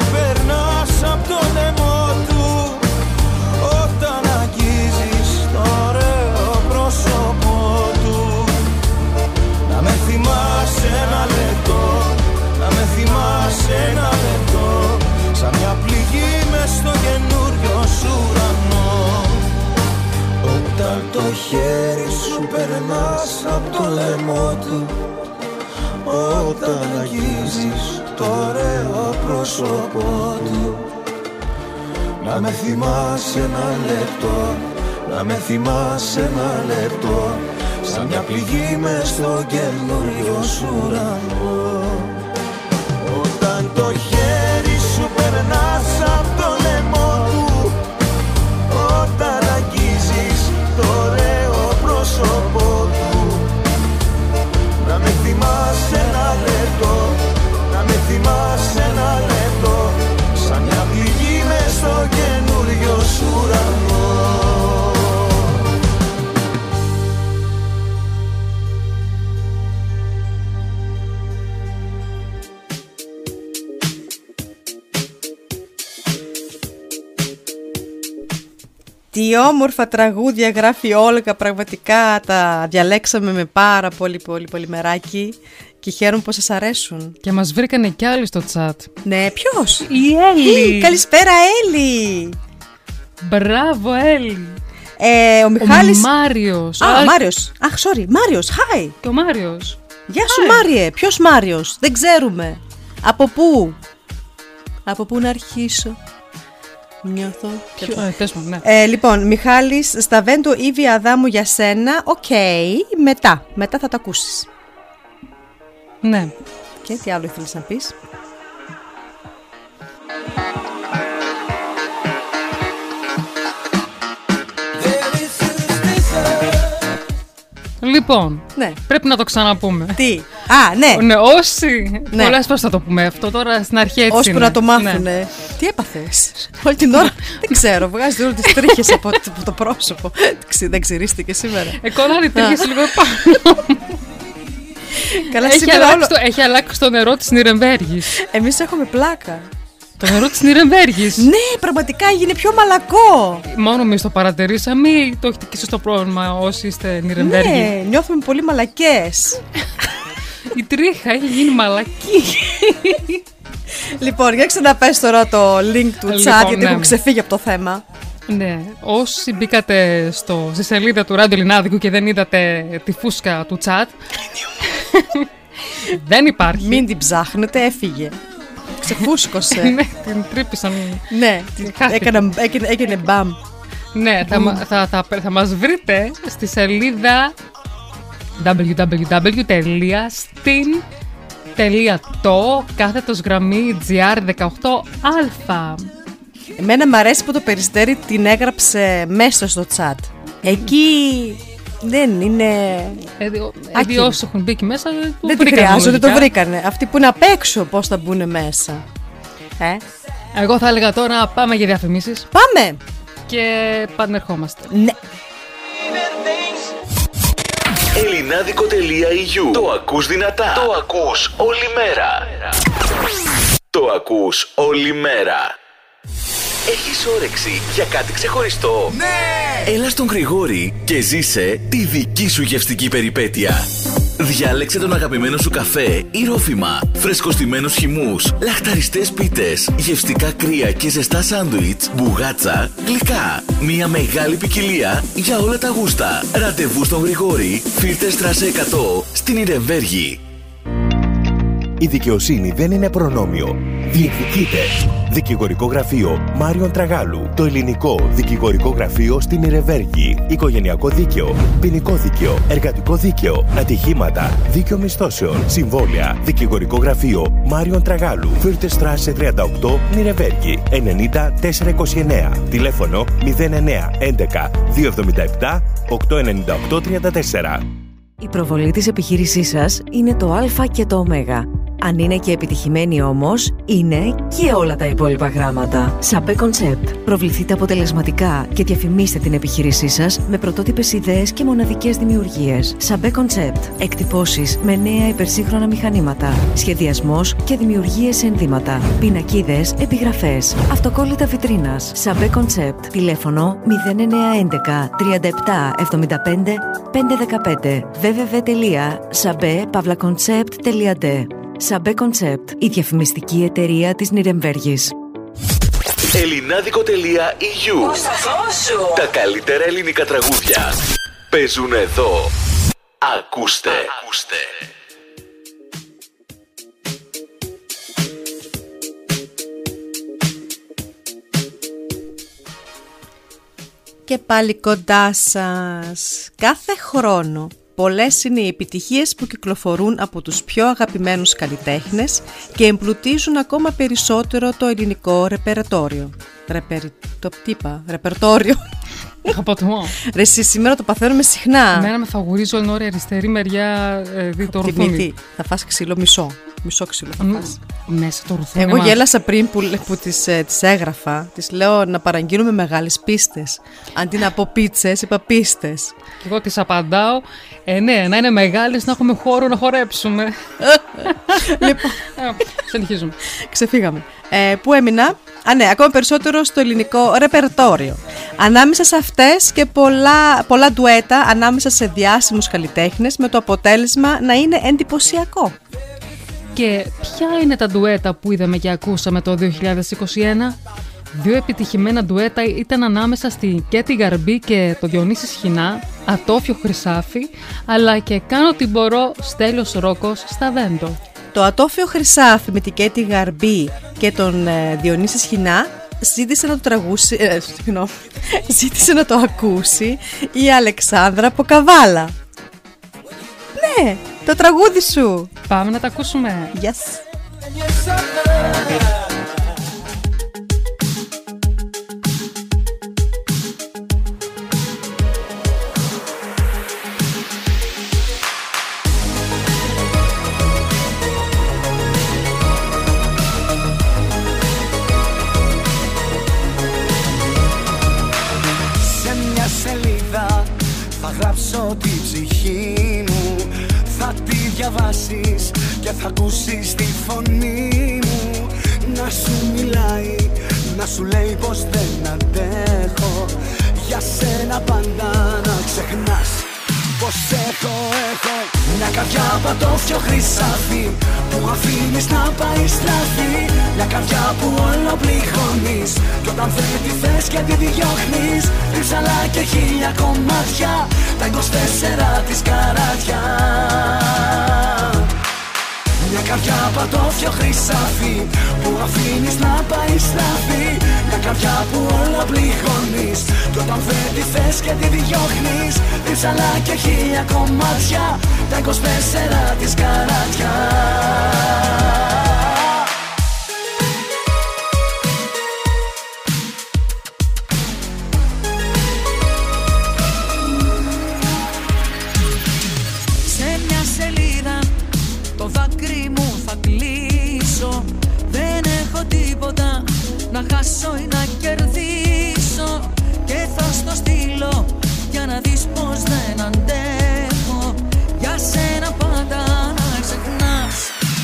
το χέρι σου περνάς απ' το λαιμό του. Όταν αγγίζεις το ωραίο πρόσωπό του. Να με θυμάσαι ένα λεπτό Να με θυμάσαι ένα λεπτό. Σαν μια πληγή μες στο καινούριο σου ουρανό. Όταν το χέρι Τι όμορφα τραγούδια γράφει η Όλγα, πραγματικά τα διαλέξαμε με πάρα πολύ πολύ πολύ μεράκι και χαίρομαι πως σας αρέσουν. Και μας βρήκανε κι άλλοι στο chat. Ναι, ποιος; Η Έλλη. Καλησπέρα Έλλη. Μπράβο Έλλη. Ε, ο Μιχάλης... Ο Μάριος. Α, ο Μάριος. Αχ, sorry. Μάριος, hi. Και ο Μάριος. Γεια σου Μάριε. Ποιος Μάριος; Δεν ξέρουμε. Από πού; Από πού να αρχίσω; Νιώθω. Ποιο- ε, τέλος πάντων, ναι. Ε, λοιπόν, Μιχάλης, Stavento Ήβη Αδάμου για σένα. Οκ, μετά. Μετά θα το ακούσεις. Ναι. Και τι άλλο ήθελες να πεις; Λοιπόν, Ναι. πρέπει να το ξαναπούμε. Τι; Α, ναι. Ναι, όσοι. Ναι. Πολλές φορές θα το πούμε αυτό. Τώρα στην αρχή έτσι. Ώσπου είναι. να το μάθουνε. Ναι. Τι έπαθες; Όλη την ώρα. δεν ξέρω. Βγάζεις όλες τις τρίχες από, το- από το πρόσωπο. Ξε- δεν ξυρίστηκε σήμερα. Ε, κολλάνε τρίχες λίγο επάνω. Καλά, έχει, σήμερα αλλάξει όλο- το, έχει αλλάξει το νερό της Νιρεμβέργης. Εμείς έχουμε πλάκα. Το νερό της Νιρεμβέργης. Ναι, πραγματικά έγινε πιο μαλακό. Μόνο εμείς το παρατηρήσαμε ή το έχετε και εσείς το πρόβλημα όσοι είστε Νιρεμβέργη. Ναι, νιώθουμε πολύ μαλακές. Η τρίχα έχει γίνει μαλακή. λοιπόν, για ξαναπες τώρα το link του Λοιπόν, chat, γιατί ναι. έχω ξεφύγει από το θέμα. ναι. Όσοι μπήκατε στο, στη σελίδα του Ράντιο Λινάδικου και δεν είδατε τη φούσκα του chat. δεν υπάρχει. Μην την ψάχνετε, έφυγε. Ξεφούσκωσε. ναι, την τρύπησαν. ναι, Χάθηκε. έκανα, έκανε, έκανε μπαμ. Ναι, θα, μα- θα, θα, θα μας βρείτε στη σελίδα www.stin.to κάθετος γραμμή GR18α. Εμένα μου αρέσει που το περιστέρι την έγραψε μέσα στο chat. Εκεί δεν είναι. Δηλαδή, Άκυρο. όσοι έχουν μπει εκεί μέσα δεν το Δεν τη βρήκαν χρειάζονται, το λογικά. βρήκανε. Αυτοί που είναι απ' έξω, πώς θα μπουν μέσα. Ε, Εγώ θα έλεγα τώρα πάμε για διαφημίσεις. πάμε! και πανερχόμαστε. Ναι. Ελληνάδικο.eu Το ακούς δυνατά. Το ακούς όλη μέρα. Το ακούς όλη μέρα. Έχεις όρεξη για κάτι ξεχωριστό. Ναι! Έλα στον Γρηγόρη και ζήσε τη δική σου γευστική περιπέτεια. Διάλεξε τον αγαπημένο σου καφέ ή ρόφημα, φρεσκοστημένους χυμούς, λαχταριστές πίτες, γευστικά κρύα και ζεστά σάντουιτς, μπουγάτσα, γλυκά. Μια μεγάλη ποικιλία για όλα τα γούστα. Ραντεβού στον Γρηγόρη, Φίρτε Στράσε 100, στην Ιρεμβέργη. Η δικαιοσύνη δεν είναι προνόμιο. Διεκδικείτε. Δικηγορικό γραφείο Μάριον Τραγάλου. Το ελληνικό δικηγορικό γραφείο στην Ιρεβέργη. Οικογενειακό δίκαιο. Ποινικό δίκαιο. Εργατικό δίκαιο. Ατυχήματα. Δίκαιο μισθώσεων. Συμβόλαια. Δικηγορικό γραφείο Μάριον Τραγάλου. Φύρτε Στράσε 38 Νιρεβέργη. 90 429. Τηλέφωνο 09 11 277 898 34. Η προβολή της επιχείρησής σας είναι το α και το ω. Αν είναι και επιτυχημένη όμως, είναι και όλα τα υπόλοιπα γράμματα. Σαπέ Concept. Προβληθείτε αποτελεσματικά και διαφημίστε την επιχείρησή σας με πρωτότυπες ιδέες και μοναδικές δημιουργίες. Σαπέ Concept. Εκτυπώσεις με νέα υπερσύγχρονα μηχανήματα. Σχεδιασμός και δημιουργίες ενδύματα. Πινακίδες, επιγραφές. Αυτοκόλλητα βιτρίνας. Σαπέ Concept. Τηλέφωνο 0911 37 75 515 www.sabe.concept.de Σαμπέ Concept, η διαφημιστική εταιρεία της Νιρεμβέργης. Ελληνάδικο.eu Τα καλύτερα ελληνικά τραγούδια παίζουν εδώ. Ακούστε. Ακούστε. Και πάλι κοντά σας. Κάθε χρόνο Πολλές είναι οι επιτυχίες που κυκλοφορούν από τους πιο αγαπημένους καλλιτέχνες και εμπλουτίζουν ακόμα περισσότερο το ελληνικό ρεπερτόριο. Ρεπερ... Το είπα, ρεπερτόριο. Αγαπατμό. Ρε εσύ σήμερα το παθαίνουμε συχνά. Εμένα με φαγουρίζει όλη ώρα αριστερή μεριά ε, δι το ρουθούνι. Θα φας ξύλο μισό. Μισό ξύλο θα φας. Μέσα το ρουθούνι. Εγώ γέλασα πριν που, που τις, ε, τις έγραφα. Τις λέω να παραγγείλουμε μεγάλες πίστες. Αντί να πω πίτσες, είπα πίστες. Και εγώ τις απαντάω. Ε, ναι, να είναι μεγάλες, να έχουμε χώρο να χορέψουμε. λοιπόν, Ε, Συνεχίζουμε. ξεφύγαμε. Ε, πού έμεινα; Α, ναι, ακόμα περισσότερο στο ελληνικό ρεπερτόριο. Ανάμεσα σε αυτές και πολλά, πολλά ντουέτα ανάμεσα σε διάσημους καλλιτέχνες με το αποτέλεσμα να είναι εντυπωσιακό. Και ποια είναι τα ντουέτα που είδαμε και ακούσαμε το 2021? Δύο επιτυχημένα ντουέτα ήταν ανάμεσα στη Κέτη Γαρμπή και το Διονύσης Σχοινά, Ατόφιο Χρυσάφι, αλλά και Κάνω τι μπορώ Στέλιος Ρόκος στα Βέντο. Το ατόφιο Χρυσάφι με την Κέτη Γαρμπή και τον ε, Διονύσης Σχοινά ζήτησε να το τραγούσει, ε, συγγνώμη, ζήτησε να το ακούσει η Αλεξάνδρα Ποκαβάλα. Ναι, το τραγούδι σου. Πάμε να τα ακούσουμε. Yes. Διαβάσεις και θα ακούσεις τη φωνή μου. Να σου μιλάει, να σου λέει πως δεν αντέχω. Για σένα πάντα να ξεχνάς πως έχω, έχω. Μια καρδιά πατώφιο χρυσάφι Που αφήνεις να πάει στραφή. Μια καρδιά που όλο πληγώνεις Κι όταν δεν τη θες και τη διώχνεις Ρίψαλα και χίλια κομμάτια Τα 24 της καράτια μια καρδιά πατώφιο χρυσάφι Που αφήνεις να πάει στραφή Μια καρδιά που όλα πληγώνεις Κι όταν δεν τη θες και τη διώχνεις. Ρίψαλα και χίλια κομμάτια Τα 24 της καράτια χάσω ή να κερδίσω Και θα στο στείλω για να δεις πως δεν αντέχω. Για σένα πάντα να ξεχνάς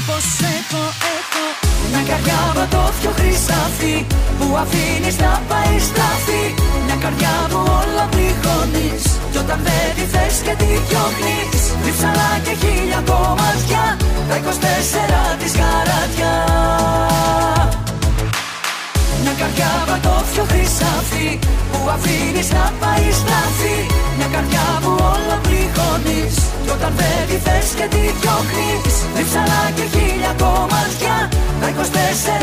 πως έχω, έχω Μια καρδιά βατόφιο χρυσάφι που αφήνεις να πάει στραφή Μια καρδιά που όλα πληγώνεις κι όταν δεν τη θες και τη διώχνεις. Διψαλά και χίλια κομμάτια τα 24 της καράτια καρδιά πατώφιο χρυσάφι Που αφήνεις να πάει στραφή Μια καρδιά που όλα πληγώνεις Κι όταν δεν τη θες και τη διώχνεις. Διψαλά και χίλια κομμάτια Τα 24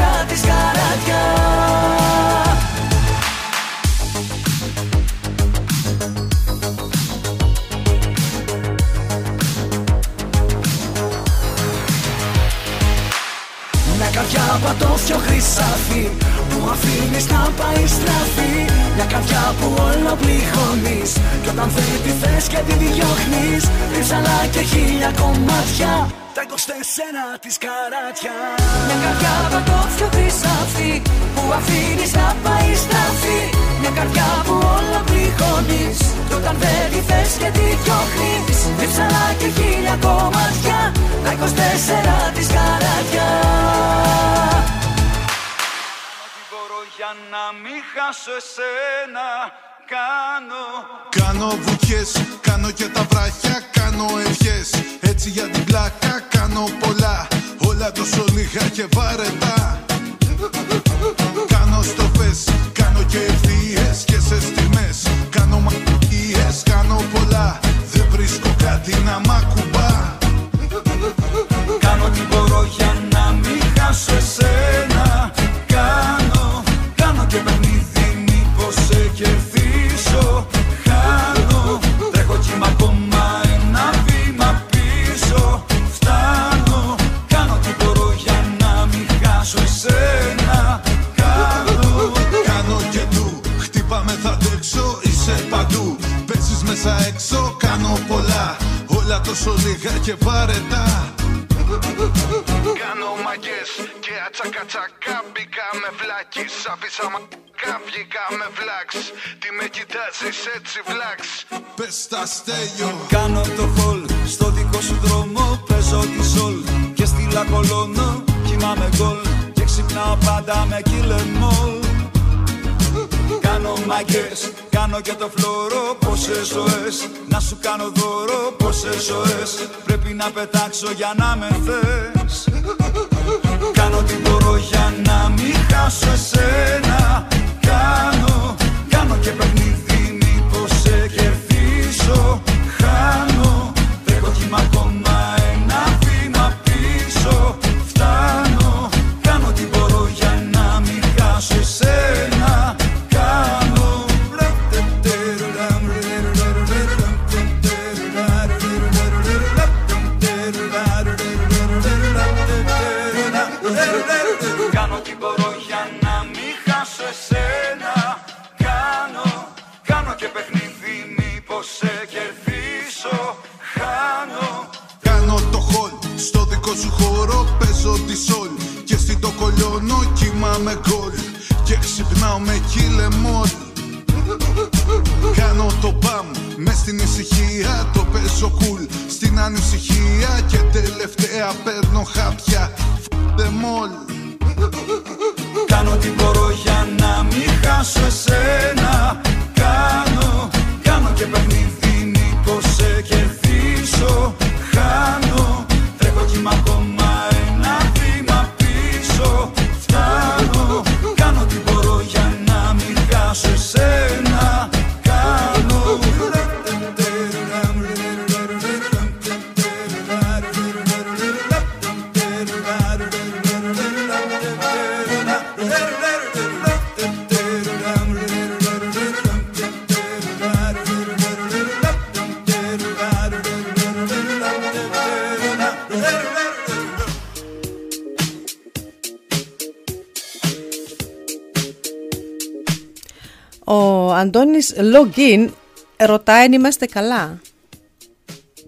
χρυσάφι Που αφήνεις να πάει στραφή Μια καρδιά που όλα πληγώνεις Κι όταν δεν τη θες και τη διώχνεις. Ρίψαλα και χίλια κομμάτια Τα 24 της καράτια. Μια καρδιά πατώφιο χρυσάφι Που αφήνεις να πάει στραφή Μια καρδιά που όλα πληγώνεις Κι όταν δεν τη θες και τη διώχνεις. Ρίψαλα και χίλια κομμάτια Τα 24 της καράτια Για να μην χάσω εσένα κάνω. Κάνω βουτιές, κάνω και τα βράχια, κάνω ευχές. Έτσι για την πλάκα κάνω πολλά. Όλα τόσο λίγα και βαρετά. Κάνω στροφές, κάνω και ευθείες και σε στιγμές. Κάνω μαγείες, κάνω πολλά. Δεν βρίσκω κάτι να μ' ακουμπά. Κάνω τι μπορώ για να μην χάσω εσένα. Κάνω, κάνω και παιχνίδι μήπως σε κερδίσω. Χάνω, τρέχω κύμα ακόμα ένα βήμα πίσω. Φτάνω, κάνω τι μπορώ για να μην χάσω εσένα. Κάνω, Κάνω και του, χτύπαμε θα αντέξω, είσαι παντού. Παίζεις μέσα έξω, κάνω πολλά. Όλα τόσο λίγα και βαρετά. Κάνω μαγκές και ατσακατσακά Μπήκα με βλάκης, άφησα μακά Βγήκα με βλάξ Τι με κοιτάζεις έτσι βλάξ Πες τα στέλιο. Κάνω το χολ στο δικό σου δρόμο Παίζω τη σολ και στη λακολώνω Κοιμάμαι γκολ. Και ξυπνάω πάντα με κιλεμόλ Κάνω μαγκές, κάνω και το φλόρο Πόσες ζωές, να σου κάνω δώρο Πόσες ζωές, πρέπει να πετάξω για να με θες. Κάνω τι μπορώ για να μην χάσω εσένα. Κάνω, κάνω και παιχνίδι μήπως σε κερδίσω Χάνω, τρέχω κύμα ακόμα δικό σου χώρο Παίζω τη σολ και στην το κολλιώνω Κοιμάμαι γκολ. Και ξυπνάω με κιλεμόλ Κάνω το παμ μες στην ησυχία Το παίζω κουλ στην ανησυχία Και τελευταία παίρνω χάπια. Them all Κάνω τι μπορώ για να μην χάσω εσένα. Κάνω, κάνω και παιχνίδι μήπως σε κερδίσω. Χάνω, τρέχω κύμα Αντώνης Login ρωτάει αν είμαστε καλά.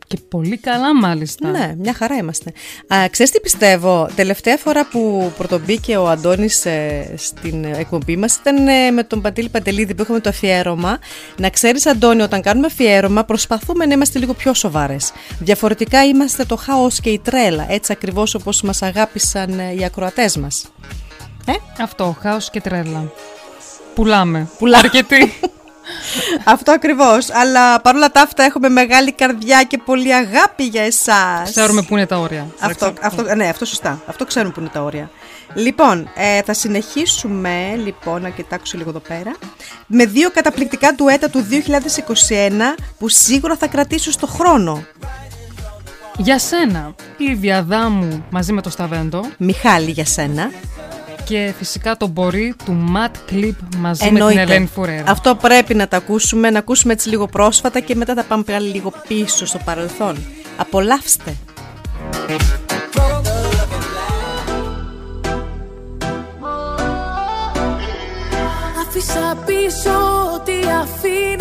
Και πολύ καλά μάλιστα. Ναι, μια χαρά είμαστε. Α, ξέρεις τι πιστεύω, τελευταία φορά που πρωτομπήκε ο Αντώνης ε, στην εκπομπή μας ήταν ε, με τον Παντήλη Παντελίδη που είχαμε το αφιέρωμα. Να ξέρεις Αντώνη, όταν κάνουμε αφιέρωμα προσπαθούμε να είμαστε λίγο πιο σοβαρές. Διαφορετικά είμαστε το χάος και η τρέλα, έτσι ακριβώς όπως μας αγάπησαν ε, οι ακροατές μας. Ε; Αυτό, χάος και τρέλα. Πουλάμε. Πουλάμε. Αρκετοί. Αυτό ακριβώς. Αλλά παρόλα τα αυτά έχουμε μεγάλη καρδιά και πολύ αγάπη για εσάς. Ξέρουμε πού είναι τα όρια. Αυτό, αυτό, ναι, αυτό σωστά. Αυτό ξέρουμε που είναι τα όρια. Λοιπόν, ε, θα συνεχίσουμε λοιπόν να κοιτάξω λίγο εδώ πέρα με δύο καταπληκτικά ντουέτα του 2021 που σίγουρα θα κρατήσουν στο χρόνο. Για σένα, η Διαδάμου μαζί με το Σταβέντο Μιχάλη για σένα. Και φυσικά το μπορεί του Matt Clip μαζί με την Ελένη Φουρέρα. Αυτό πρέπει να τα ακούσουμε, να ακούσουμε έτσι λίγο πρόσφατα και μετά θα πάμε πάλι λίγο πίσω στο παρελθόν. Απολαύστε. Άφησα πίσω ό,τι αφήνει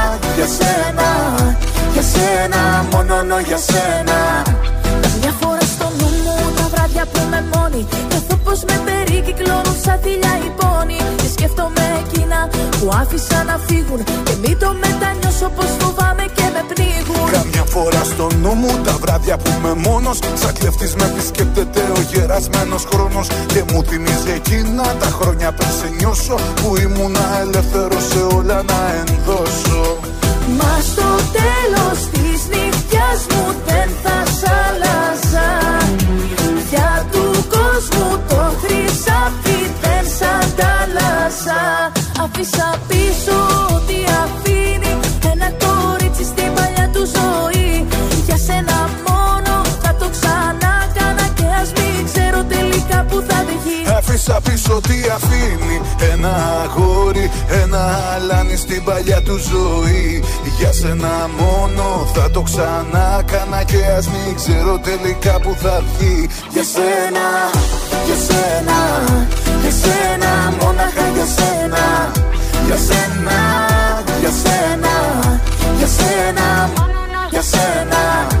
για σένα, για σένα, μόνο για σένα. Μια φορά στο νου μου τα βράδια που με μόνη Νιώθω πως με περικυκλώνουν σαν θηλιά η πόνη. Και σκέφτομαι εκείνα που άφησα να φύγουν Και μην το μετανιώσω πως φοβάμαι και με πνίγουν. Καμιά φορά στο νου μου τα βράδια που είμαι μόνος Σαν κλεφτής με επισκέπτεται ο γερασμένος χρόνος. Και μου θυμίζει εκείνα τα χρόνια πριν σε νιώσω Που ήμουνα ελεύθερος σε όλα να ενδώσω Μα στο τέλος της νύχτιας μου δεν θα σ' άλλαζα. Για του κόσμου το χρυσάφι δεν σ' αντάλλαζα. Αφήσα πίσω Άφησα πίσω τι αφήνει Ένα αγόρι, ένα αλάνι στην παλιά του ζωή. Για σένα μόνο θα το ξανά κάνα Και ας μην ξέρω τελικά που θα βγει. Για σένα, για σένα, για σένα Μόναχα για σένα. Για σένα, για σένα, για σένα Για σένα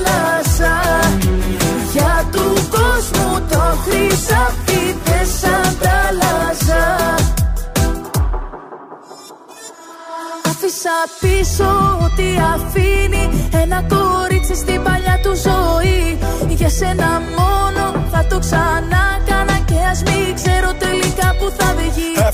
το χρυσάφι δεν σ' αντάλλαζα Άφησα πίσω ό,τι αφήνει Ένα κόριτσι στην παλιά του ζωή. Για σένα μόνο θα το ξανά κάνα Και ας μην ξέρω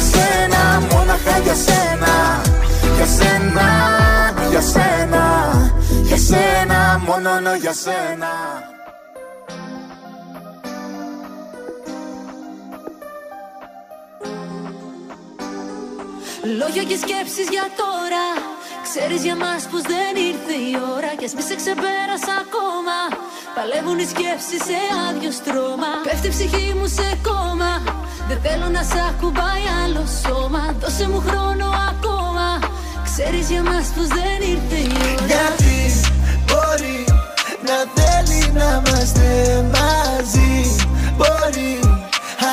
για σένα, μόναχα για σένα. Για σένα, για σένα. Για σένα, μόνο για σένα. Λόγια και σκέψεις για τώρα. Ξέρεις για μας πως δεν ήρθε η ώρα. Κι ας μη σε ξεπέρασα ακόμα. Παλεύουν οι σκέψεις σε άδειο στρώμα. Πέφτει η ψυχή μου σε κόμμα Δεν θέλω να σ' ακουμπάει άλλο σώμα. Δώσε μου χρόνο ακόμα. Ξέρεις για μας πως δεν ήρθε η ώρα. Γιατί μπορεί να θέλει να είμαστε μαζί; Μπορεί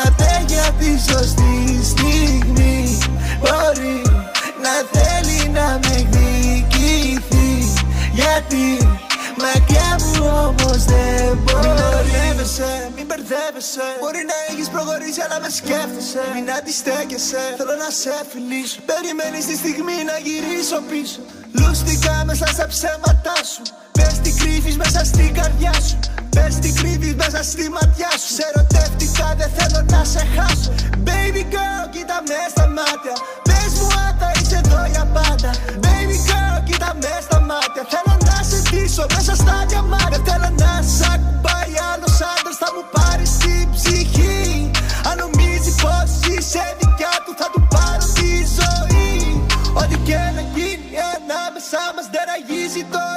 απέ για τη σωστή στιγμή; Μπορεί να θέλει να με εκδικηθεί Γιατί Μακριά μου όμως δεν μπορεί. Μην μπερδεύεσαι, μην μπερδεύεσαι. Μπορεί να έχεις προχωρήσει αλλά με σκέφτεσαι. Μην αντιστέκεσαι, θέλω να σε φιλήσω. Περιμένεις τη στιγμή να γυρίσω πίσω. Λούστικα μέσα στα ψέματά σου. Πες τι κρύβεις μέσα στην καρδιά σου Πες τι κρύβεις μέσα στη ματιά σου. Σε ερωτεύτηκα δεν θέλω να σε χάσω. Baby girl κοίτα με στα μάτια. Πες μου αν θα είσαι εδώ για πάντα. Baby girl κοίτα με στα μάτια. Θέλω να σε ντύσω μέσα στα διαμάτια Θέλω να σ' ακουμπάει άλλος άντρας Θα μου πάρει την ψυχή. Αν νομίζεις πως είσαι δικιά του Θα του πάρω τη ζωή. Ό,τι και να γίνει ανάμεσά μας δεν ραγίζει το γυαλί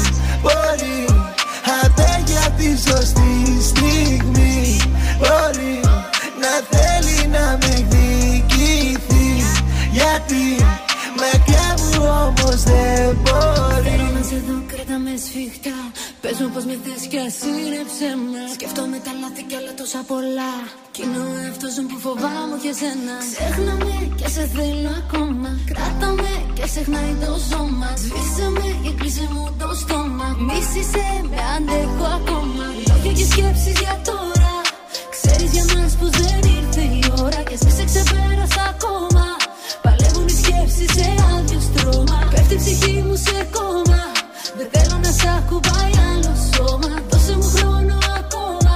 Μπορεί αντέχει απ' τη σωστή στιγμή. Μπορεί να θέλει να με εκδικηθεί. Γιατί μακριά μου όμως δεν μπορεί. Θέλω να σε δω, κράτα με σφιχτά Πες μου πως με θες κι ας είναι ψέμα Σκέφτομαι τα λάθη κι άλλα τόσα πολλά. Κι είναι ο εαυτός μου που φοβάμαι και σένα Ξέχνα με και σε θέλω ακόμα. Κράτα με και ξεχνάει το σώμα. Σβήσε με και κλείσε μου το στόμα. Μίσησε με αντέχω ακόμα. Λόγια και σκέψεις για τώρα. Ξέρεις για μας πως δεν ήρθε η ώρα Κι ας μη σε ξεπέρασα ακόμα. Παλεύουν οι σκέψεις σε άδειο στρώμα. Πέφτει η ψυχή μου σε κόμμα Δεν θέλω να σ' ακουμπάει άλλο σώμα. Δώσε μου χρόνο ακόμα.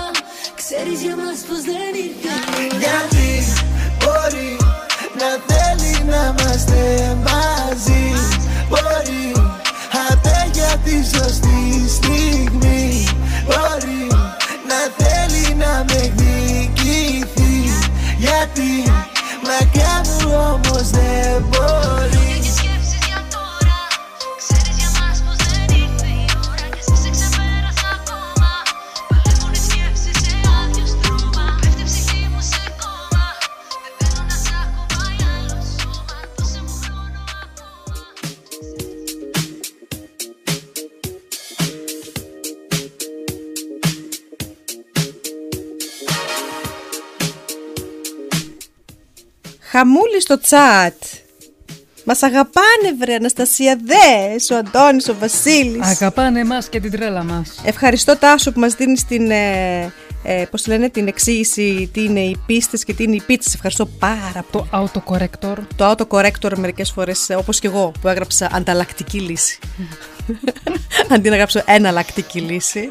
Ξέρεις για μας πως δεν ήρθε. Η ώρα Γιατί μπορεί να θέλει να είμαστε μαζί; Μπορεί αντέχει απ' τη σωστή στιγμή; Μπορεί να θέλει να με εκδικηθεί; Γιατί μακριά μου όμως δεν Χαμούλη στο τσάτ. Μας αγαπάνε βρε Αναστασία δες, ο Αντώνης, ο Βασίλης. Αγαπάνε εμά και την τρέλα μας. Ευχαριστώ Τάσο που μας δίνεις την, ε, ε, πώς λένε, την εξήγηση τι είναι οι πίστες και τι είναι οι πίτσες. Ευχαριστώ πάρα πολύ. Το autocorrector. Το autocorrector μερικές φορές, ε, όπως και εγώ που έγραψα ανταλλακτική λύση. Αντί να γράψω εναλλακτική λύση.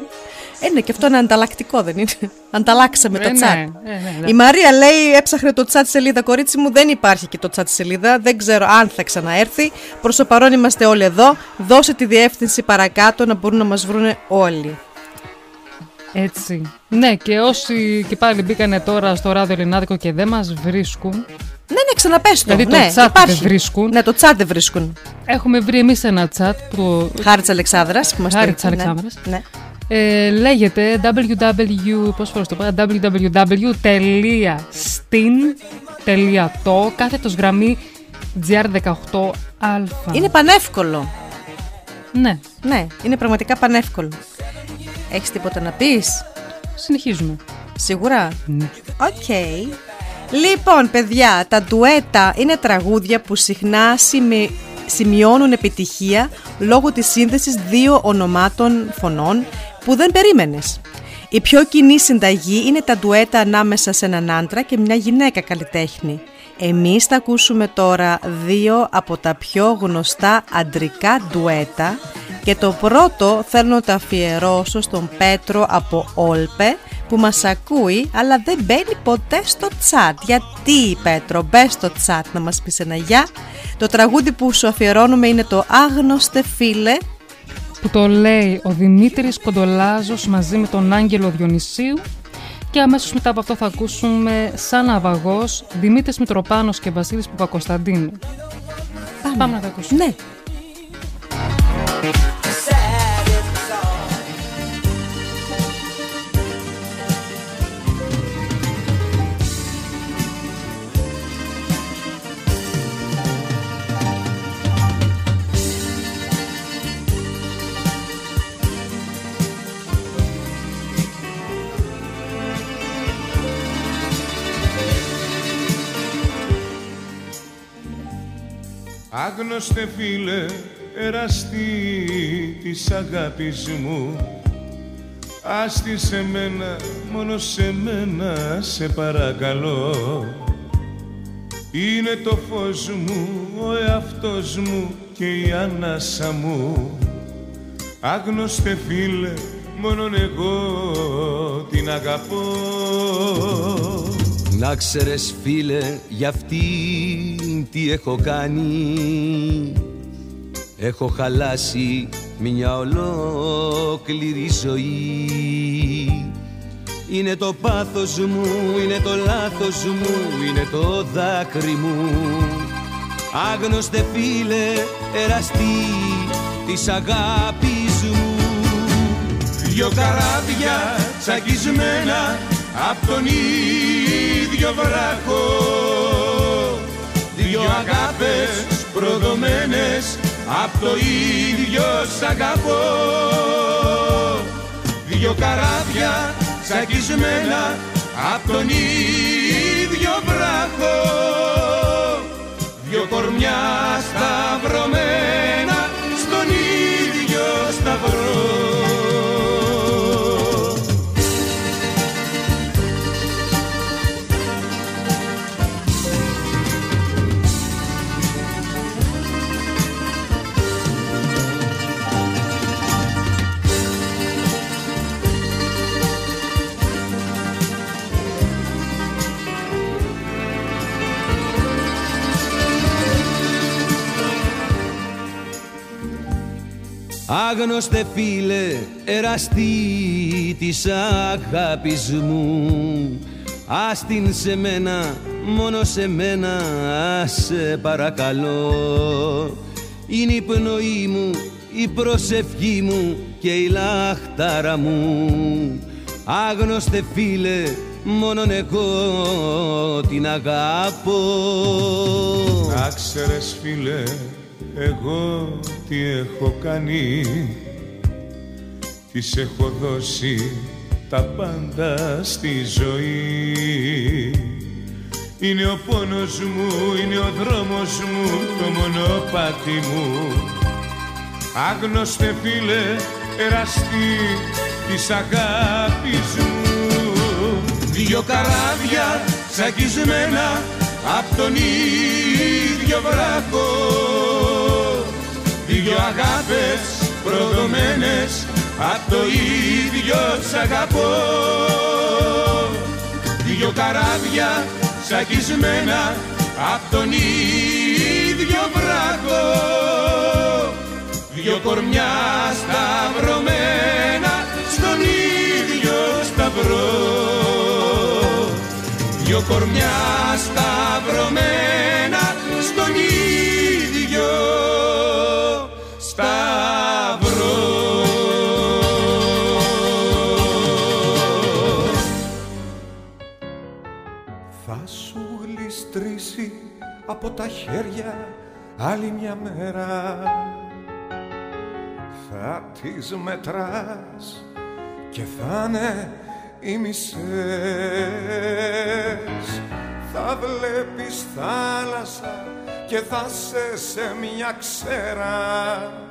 Ε, ναι, και αυτό είναι ανταλλακτικό, δεν είναι; Ανταλλάξαμε το Ε, ναι, τσάτ. ε, ναι, ναι. Η Μαρία λέει: Έψαχνε το τσάτ σελίδα, κορίτσι μου. Δεν υπάρχει και το τσάτ σελίδα. Δεν ξέρω αν θα ξαναέρθει. Προς το παρόν είμαστε όλοι εδώ. Δώσε τη διεύθυνση παρακάτω να μπορούν να μας βρούνε όλοι. Έτσι. Ναι, και όσοι και πάλι μπήκανε τώρα στο ράδιο Ελληνάδικο και δεν μας βρίσκουν. Ναι, ναι, ξαναπες το. Δηλαδή το ναι, chat υπάρχει. δεν βρίσκουν. Ναι, το τσάτ δεν βρίσκουν. Έχουμε βρει εμείς ένα chat που. Χάρη της Αλεξάνδρας που μας Χάρη της Αλεξάνδρας. Ναι. Ε, λέγεται www. Πόσες φορές το πω, www.stin.to κάθετος γραμμή GR18α. Είναι πανεύκολο. Ναι. Ναι, είναι πραγματικά πανεύκολο. Έχεις τίποτα να πεις; Συνεχίζουμε. Σίγουρα; Ναι. Οκ. Λοιπόν, παιδιά, τα ντουέτα είναι τραγούδια που συχνά σημει- σημειώνουν επιτυχία λόγω της σύνδεσης δύο ονομάτων φωνών που δεν περίμενες. Η πιο κοινή συνταγή είναι τα ντουέτα ανάμεσα σε έναν άντρα και μια γυναίκα καλλιτέχνη. Εμείς θα ακούσουμε τώρα δύο από τα πιο γνωστά αντρικά ντουέτα και το πρώτο θέλω να το αφιερώσω στον Πέτρο από Όλπε που μας ακούει αλλά δεν μπαίνει ποτέ στο τσάτ. Γιατί Πέτρο μπες στο τσάτ να μας πεις ένα γεια. Το τραγούδι που σου αφιερώνουμε είναι το «Άγνωστε φίλε» Που το λέει ο Δημήτρης Κοντολάζος μαζί με τον Άγγελο Διονυσίου και αμέσως μετά από αυτό θα ακούσουμε σαν αβαγός Δημήτρης Μητροπάνος και Βασίλης Παπακοσταντίνου. Πάμε, να τα ακούσουμε. Ναι. Άγνωστε φίλε εραστή της αγάπης μου. Άστη σε μένα, μόνο σε μένα σε παρακαλώ. Είναι το φως μου, ο εαυτός μου και η ανάσα μου. Άγνωστε φίλε, μόνον εγώ την αγαπώ Να ξέρεις φίλε, για αυτή τι έχω κάνει. Έχω χαλάσει μια ολόκληρη ζωή. Είναι το πάθος μου, είναι το λάθος μου, είναι το δάκρυ μου. Άγνωστε φίλε, εραστή της αγάπης μου. Δυο καράβια τσακισμένα απ' τον ίδιο βράχο Δυο αγάπες προδομένες απ' το ίδιο σ' αγαπώ. Δυο καράβια τσακισμένα απ' τον ίδιο βράχο Δυο κορμιά σταυρωμένα στον ίδιο σταυρό Άγνωστε φίλε, εραστή της αγάπης μου. Άστην σε μένα, μόνο σε μένα, σε παρακαλώ. Είναι η πνοή μου, η προσευχή μου και η λαχτάρα μου. Άγνωστε φίλε, μόνον εγώ την αγαπώ. Να ξέρεις φίλε, εγώ τι έχω κάνει Της έχω δώσει τα πάντα στη ζωή. Είναι ο πόνος μου, είναι ο δρόμος μου, το μονοπάτι μου. Άγνωστε φίλε, εραστή της αγάπης μου. Δυο καράβια τσακισμένα απ' τον ίδιο βράχο Δυο αγάπες προδομένες απ' το ίδιο σ' αγαπώ. Δυο καράβια σακισμένα απ' τον ίδιο βράχο. Δυο κορμιά σταυρωμένα στον ίδιο σταυρό. Δυο κορμιά σταυρωμένα στον ίδιο σταυρό. Θα σου γλιστρήσει από τα χέρια άλλη μια μέρα. Θα τις μετράς και θα είναι οι μισές. Θα βλέπεις θάλασσα και θα σε σε μια ξέρα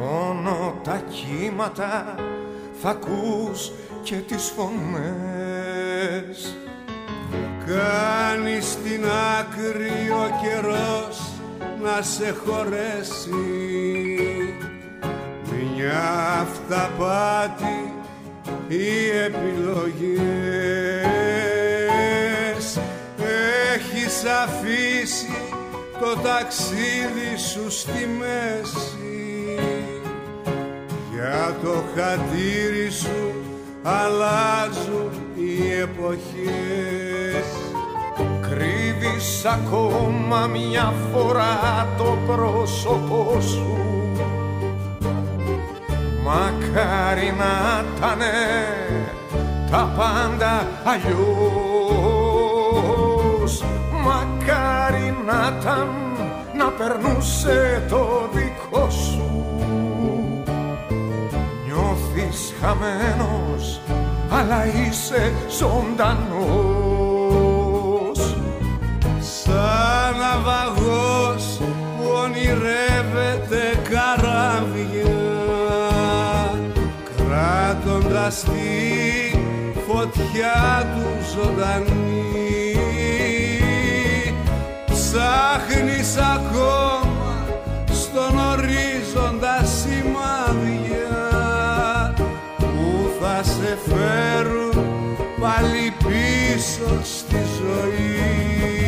Μόνο τα κύματα θα ακούς και τις φωνές. Κάνει στην άκρη ο καιρός να σε χωρέσει. Μια αυταπάτη οι επιλογές. Έχεις αφήσει το ταξίδι σου στη μέση Για το χατήρι σου αλλάζουν οι εποχές. Κρύβεις ακόμα μια φορά το πρόσωπό σου. Μακάρι να ήτανε τα πάντα αλλιώς. Μακάρι να ήταν να περνούσε το δικό σου μένεις χαμένος αλλά είσαι ζωντανός. Σαν ναυαγό που ονειρεύεται καράβια κράτοντας τη φωτιά του ζωντανή. Ψάχνεις ακόμα στον ορίζοντα σε φέρουν πάλι πίσω στη ζωή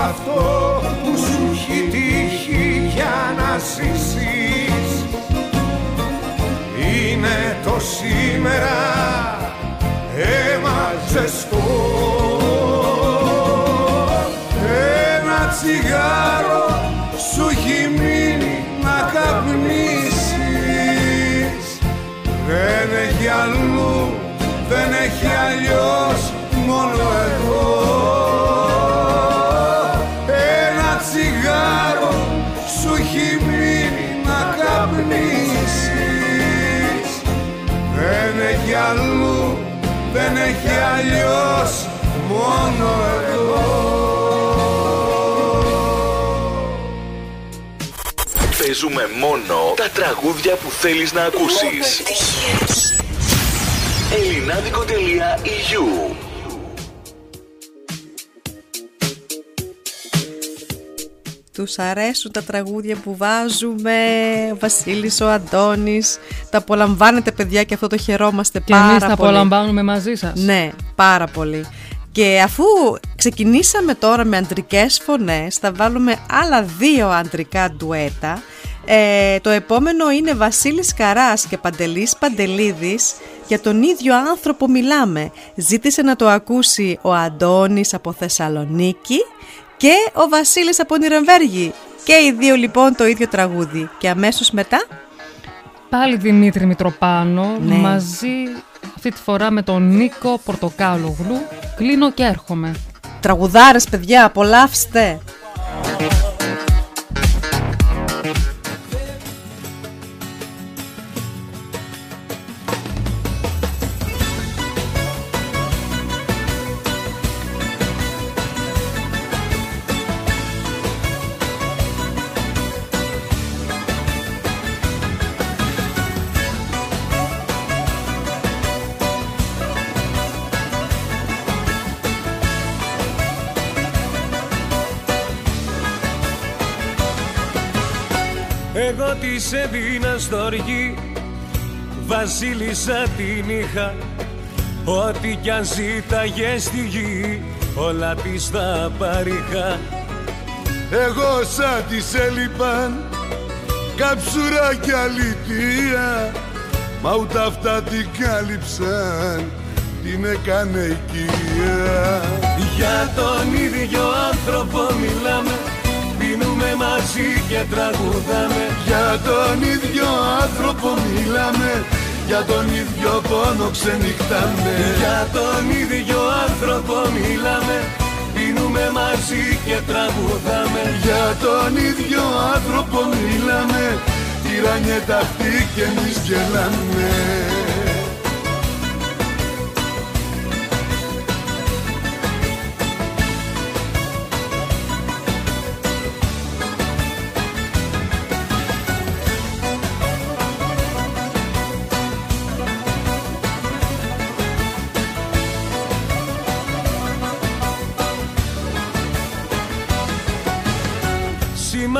αυτό που σου έχει τύχει για να ζήσεις. Είναι το σήμερα αίμα ζεστό Ένα τσιγάρο σου έχει μείνει να καπνίσεις. Δεν έχει αλλού, δεν έχει αλλιώς αλλιώς μόνο εγώ. Παίζουμε μόνο τα τραγούδια που θέλεις να ακούσεις. Ελληνάδικο.eu Τους αρέσουν τα τραγούδια που βάζουμε Ο Βασίλης, ο Αντώνης. Τα απολαμβάνετε παιδιά και αυτό το χαιρόμαστε Και πάρα εμείς πολύ. τα απολαμβάνουμε μαζί σας. Ναι, πάρα πολύ. Και αφού ξεκινήσαμε τώρα με αντρικές φωνές Θα βάλουμε άλλα δύο αντρικά ντουέτα. Ε, Το επόμενο είναι Βασίλης Καράς και Παντελής Παντελίδης. Για τον ίδιο άνθρωπο μιλάμε. Ζήτησε να το ακούσει ο Αντώνης από Θεσσαλονίκη και ο Βασίλης από Νιρεμβέργη. Και οι δύο λοιπόν το ίδιο τραγούδι. Και αμέσως μετά; Πάλι Δημήτρη Μητροπάνο, Ναι. μαζί αυτή τη φορά με τον Νίκο Πορτοκάλογλου. Κλείνω και έρχομαι. τραγουδάρες παιδιά, απολαύστε. Εγώ της έδινα στοργή Βασίλισσα την είχα. Ό,τι κι αν ζήταγε στη γη Όλα της τα παρήχα. Εγώ σαν της έλειπαν Κάψουρα και αλήθεια Μα ούτε αυτά την κάλυψαν Την έκανε οικία. Για τον ίδιο άνθρωπο μιλάμε Πίνουμε μαζί και τραγουδάμε. Για τον ίδιο άνθρωπο μιλάμε. Για τον ίδιο πόνο ξενυχτάμε. Για τον ίδιο άνθρωπο μιλάμε. Πίνουμε μαζί και τραγουδάμε. Για τον ίδιο άνθρωπο μιλάμε. Τυράνιε αυτή και εμείς γελάμε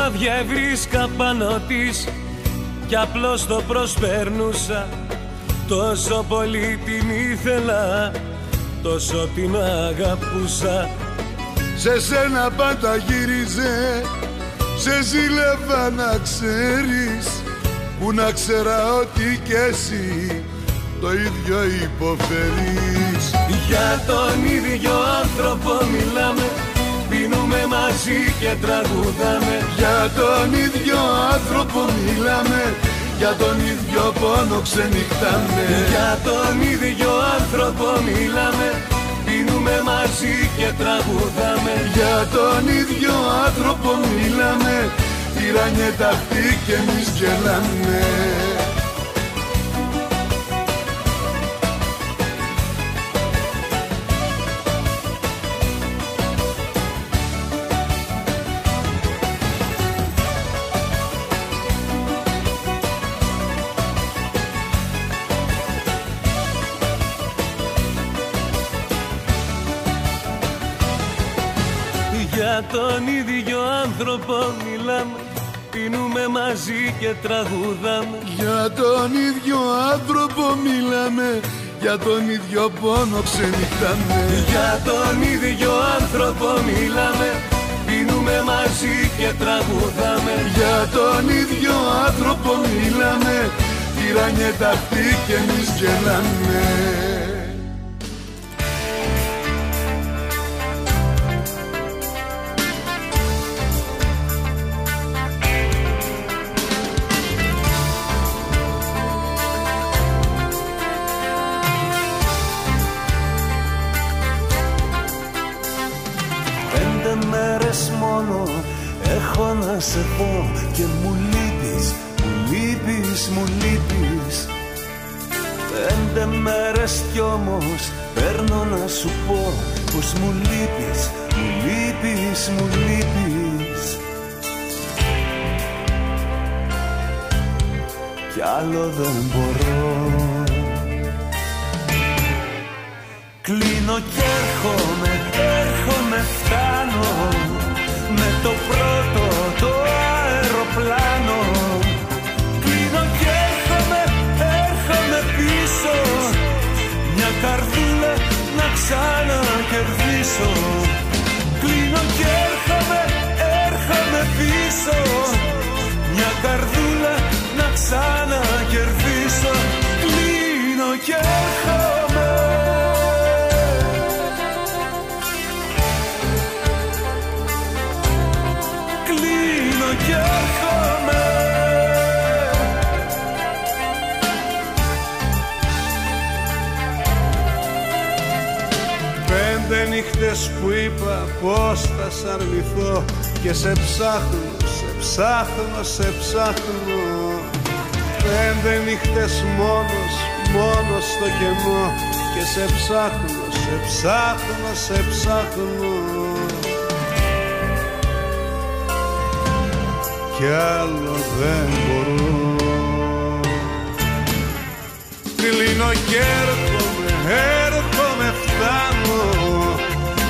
Σημάδια βρίσκα πάνω της Κι απλώς το προσπέρνουσα. Τόσο πολύ την ήθελα Τόσο την αγαπούσα. Σε σένα πάντα γύριζε Σε ζήλευα να ξέρεις Που να ξέρα ότι κι εσύ Το ίδιο υποφέρεις. Για τον ίδιο άνθρωπο μιλάμε Πίνουμε μαζί και τραγουδάμε. Για τον ίδιο άνθρωπο μιλάμε. Για τον ίδιο πόνο ξενυχτάμε. Για τον ίδιο άνθρωπο μιλάμε. Πίνουμε μαζί και τραγουδάμε. Για τον ίδιο άνθρωπο μιλάμε. Τυράνιε αυτή και εμείς γελάμε Για τον ίδιο άνθρωπο μιλάμε Πίνουμε μαζί και τραγουδάμε. Για τον ίδιο άνθρωπο μιλάμε Για τον ίδιο πόνο ξενυχτάμε Για τον ίδιο άνθρωπο μιλάμε Πίνουμε μαζί και τραγουδάμε. Για τον ίδιο άνθρωπο μιλάμε Τυράνιε αυτή και εμείς γελάμε να σε δω Και μου λείπεις, μου λείπεις, μου λείπεις. Πέντε μέρες κι όμως παίρνω να σου πω Πως μου λείπεις, μου λείπεις, μου λείπεις. Κι άλλο δεν μπορώ. Κλείνω κι έρχομαι, έρχομαι, φτάνω Με το πρώτο ξανακερδίσω Κλείνω κι έρχομαι, έρχομαι πίσω. Μια καρδούλα να ξανακερδίσω νύχτες που είπα πως θα σ' αρνηθώ Και σε ψάχνω, σε ψάχνω, σε ψάχνω. Πέντε νύχτες μόνος, μόνος στο κενό Και σε ψάχνω, σε ψάχνω, σε ψάχνω. Κι άλλο δεν μπορώ. Κλείνω και έρχομαι, έρχομαι, φτάνω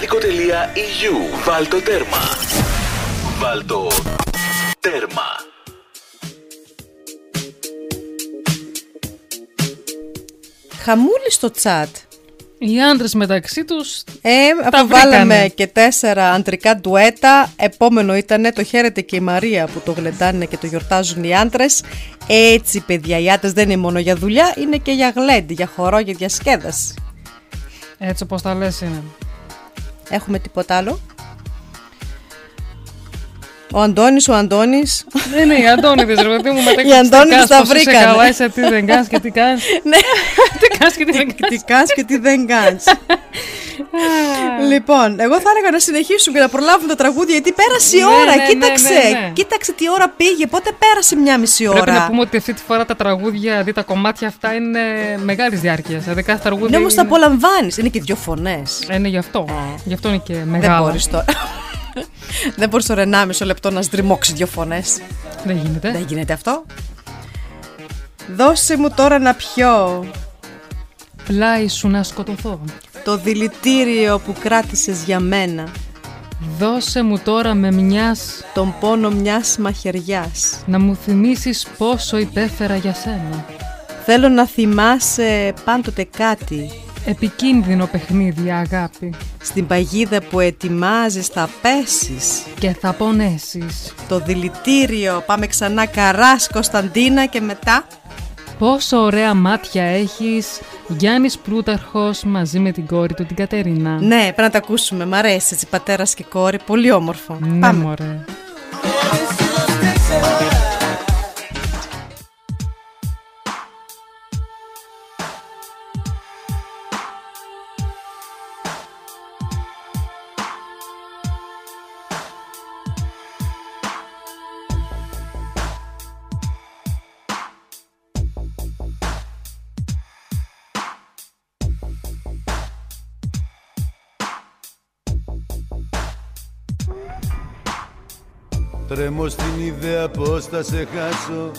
Ελληνάδικο.eu Βάλτο τέρμα Βάλτο τέρμα Χαμούλης στο τσάτ. Οι άντρες μεταξύ τους. Ε, Τα αποβάλαμε βρήκανε. και τέσσερα αντρικά ντουέτα. Επόμενο ήταν το χαίρεται και η Μαρία που το γλεντάνε και το γιορτάζουν οι άντρες. Έτσι, παιδιά, οι άντρες δεν είναι μόνο για δουλειά, είναι και για γλέντι, για χορό, για διασκέδαση. Έτσι όπως τα λες είναι. Έχουμε τίποτα άλλο. Ο Αντώνης, ο Αντώνης. Ναι, ναι, οι Αντώνιδες, ρε παιδί μου, μετά Οι Αντώνιδες τα Είσαι βρήκανε. καλά, είσαι τι δεν κάνεις και τι κάνεις. Ναι. Τι κάνεις και τι δεν κάνεις. Τι κάνεις και τι δεν κάνεις. λοιπόν, εγώ θα έλεγα να συνεχίσουμε και να προλάβουμε τα τραγούδια γιατί πέρασε η Ναι, ώρα. ναι, ναι, κοίταξε, ναι, ναι. κοίταξε τι ώρα πήγε. Πότε πέρασε μια μισή ώρα. Πρέπει να πούμε ότι αυτή τη φορά τα τραγούδια, δηλαδή τα κομμάτια αυτά είναι μεγάλης διάρκειας. Δηλαδή κάθε τραγούδι. Ναι, όμως τα είναι- απολαμβάνεις. Είναι και δύο φωνές. Ε, ναι, γι' αυτό. Γι' αυτό είναι και Δεν μεγάλο. μπορείς τώρα. Δεν μπορείς τώρα 1,5 λεπτό να στριμώξεις δύο φωνές. Δεν γίνεται. Δεν γίνεται αυτό. Δώσε μου τώρα να πιω Πλάι σου να σκοτωθώ. το δηλητήριο που κράτησες για μένα. Δώσε μου τώρα με μιας Τον πόνο μιας μαχαιριάς. να μου θυμίσεις πόσο υπέφερα για σένα. Θέλω να θυμάσαι πάντοτε κάτι. Επικίνδυνο παιχνίδι, αγάπη. Στην παγίδα που ετοιμάζεις θα πέσεις. Και θα πονέσεις. Το δηλητήριο. Πάμε ξανά Καράς Κωνσταντίνα και μετά. Πόσο ωραία μάτια έχεις Γιάννης Πλούταρχος μαζί με την κόρη του την Κατερίνα. Ναι, πρέπει να τα ακούσουμε. Μ' αρέσει έτσι πατέρας και κόρη. Πολύ όμορφο. Ναι, Πάμε. μωρέ. Τρέμω στην ιδέα πως θα σε χάσω.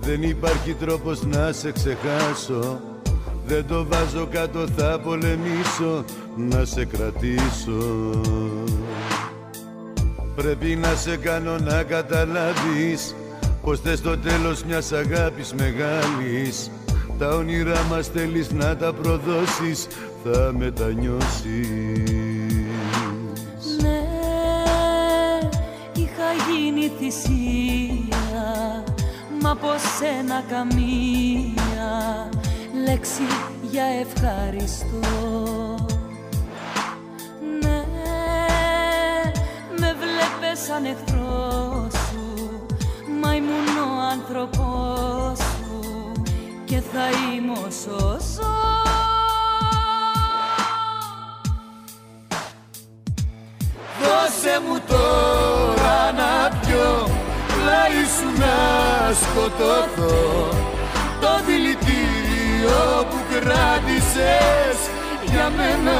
Δεν υπάρχει τρόπος να σε ξεχάσω. Δεν το βάζω κάτω θα πολεμήσω. Να σε κρατήσω. Πρέπει να σε κάνω να καταλάβεις Πως θες το τέλος μιας αγάπης μεγάλης. Τα όνειρά μας θέλεις να τα προδώσεις Θα μετανιώσεις γίνει θυσία Μα από σένα καμία λέξη για ευχαριστώ. Ναι, με βλέπες σαν εχθρό σου Μα ήμουν ο άνθρωπός σου Και θα είμαι όσο ζω Δώσε μου τώρα να πιω Πλάι σου να σκοτωθώ. Το δηλητήριο που κράτησες για μένα.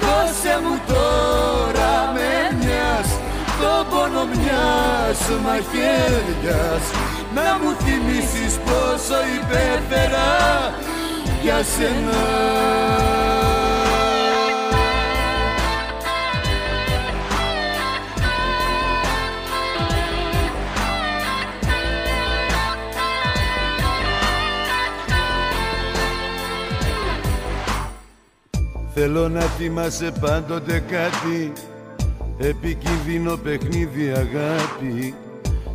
Δώσε μου τώρα με μιας Το πόνο μιας μαχαίριας Να μου θυμίσεις πόσο υπέφερα για σένα Θέλω να θυμάσαι πάντοτε κάτι. Επικίνδυνο παιχνίδι αγάπη.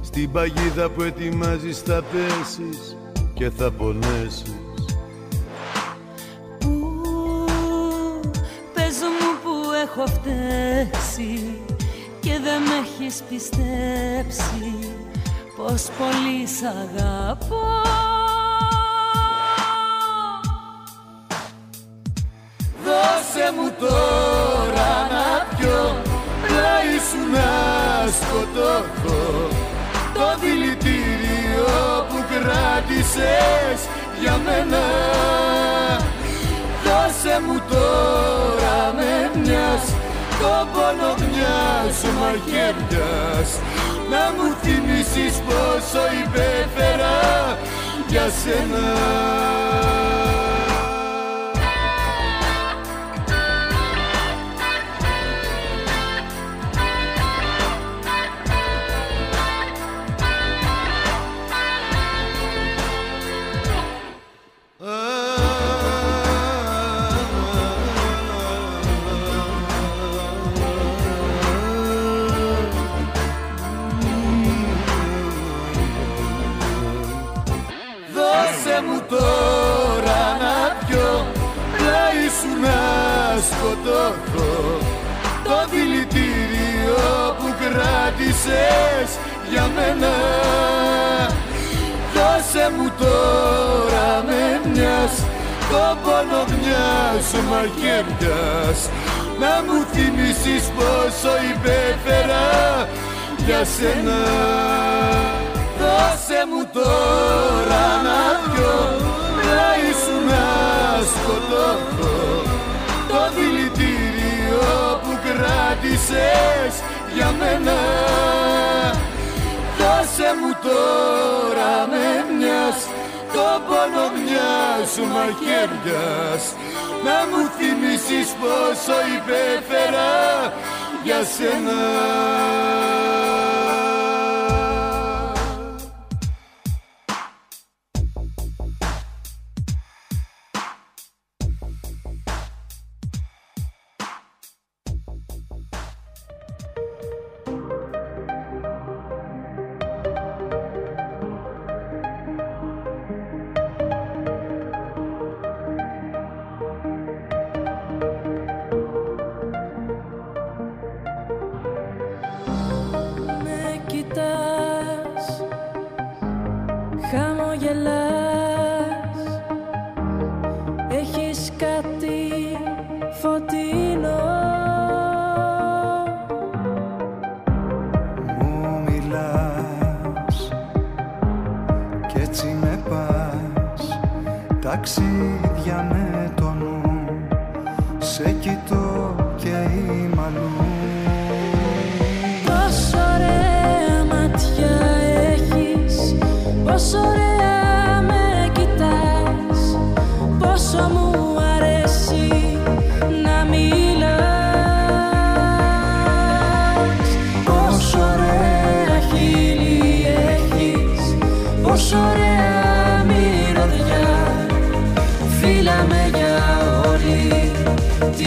Στην παγίδα που ετοιμάζεις θα πέσεις Και θα πονέσεις. Πες μου που έχω φταίξει και δεν με έχεις πιστέψει πως πολύ σ' αγαπώ Δώσε μου τώρα να πιω Πλάι σου να σκοτωθώ. Το δηλητήριο που κράτησες για μένα. Δώσε μου τώρα με μιας Το πόνο μιας μαχαιριάς. Να μου θυμίσεις πόσο υπέφερα για σένα για μένα. Δώσε μου τώρα με μιας το πόνο μιας μαχαίριας να μου θυμίσεις πόσο υπέφερα για σένα. Δώσε μου τώρα να πιω να ήσουν να σκοτώθω το δηλητήριο που κράτησες για μένα. Δώσε μου τώρα με μιας το πόνο μιας μαχαίριας να μου θυμίσεις πόσο υπέφερα για σένα ταξίδια με το νου. Σε κοιτώ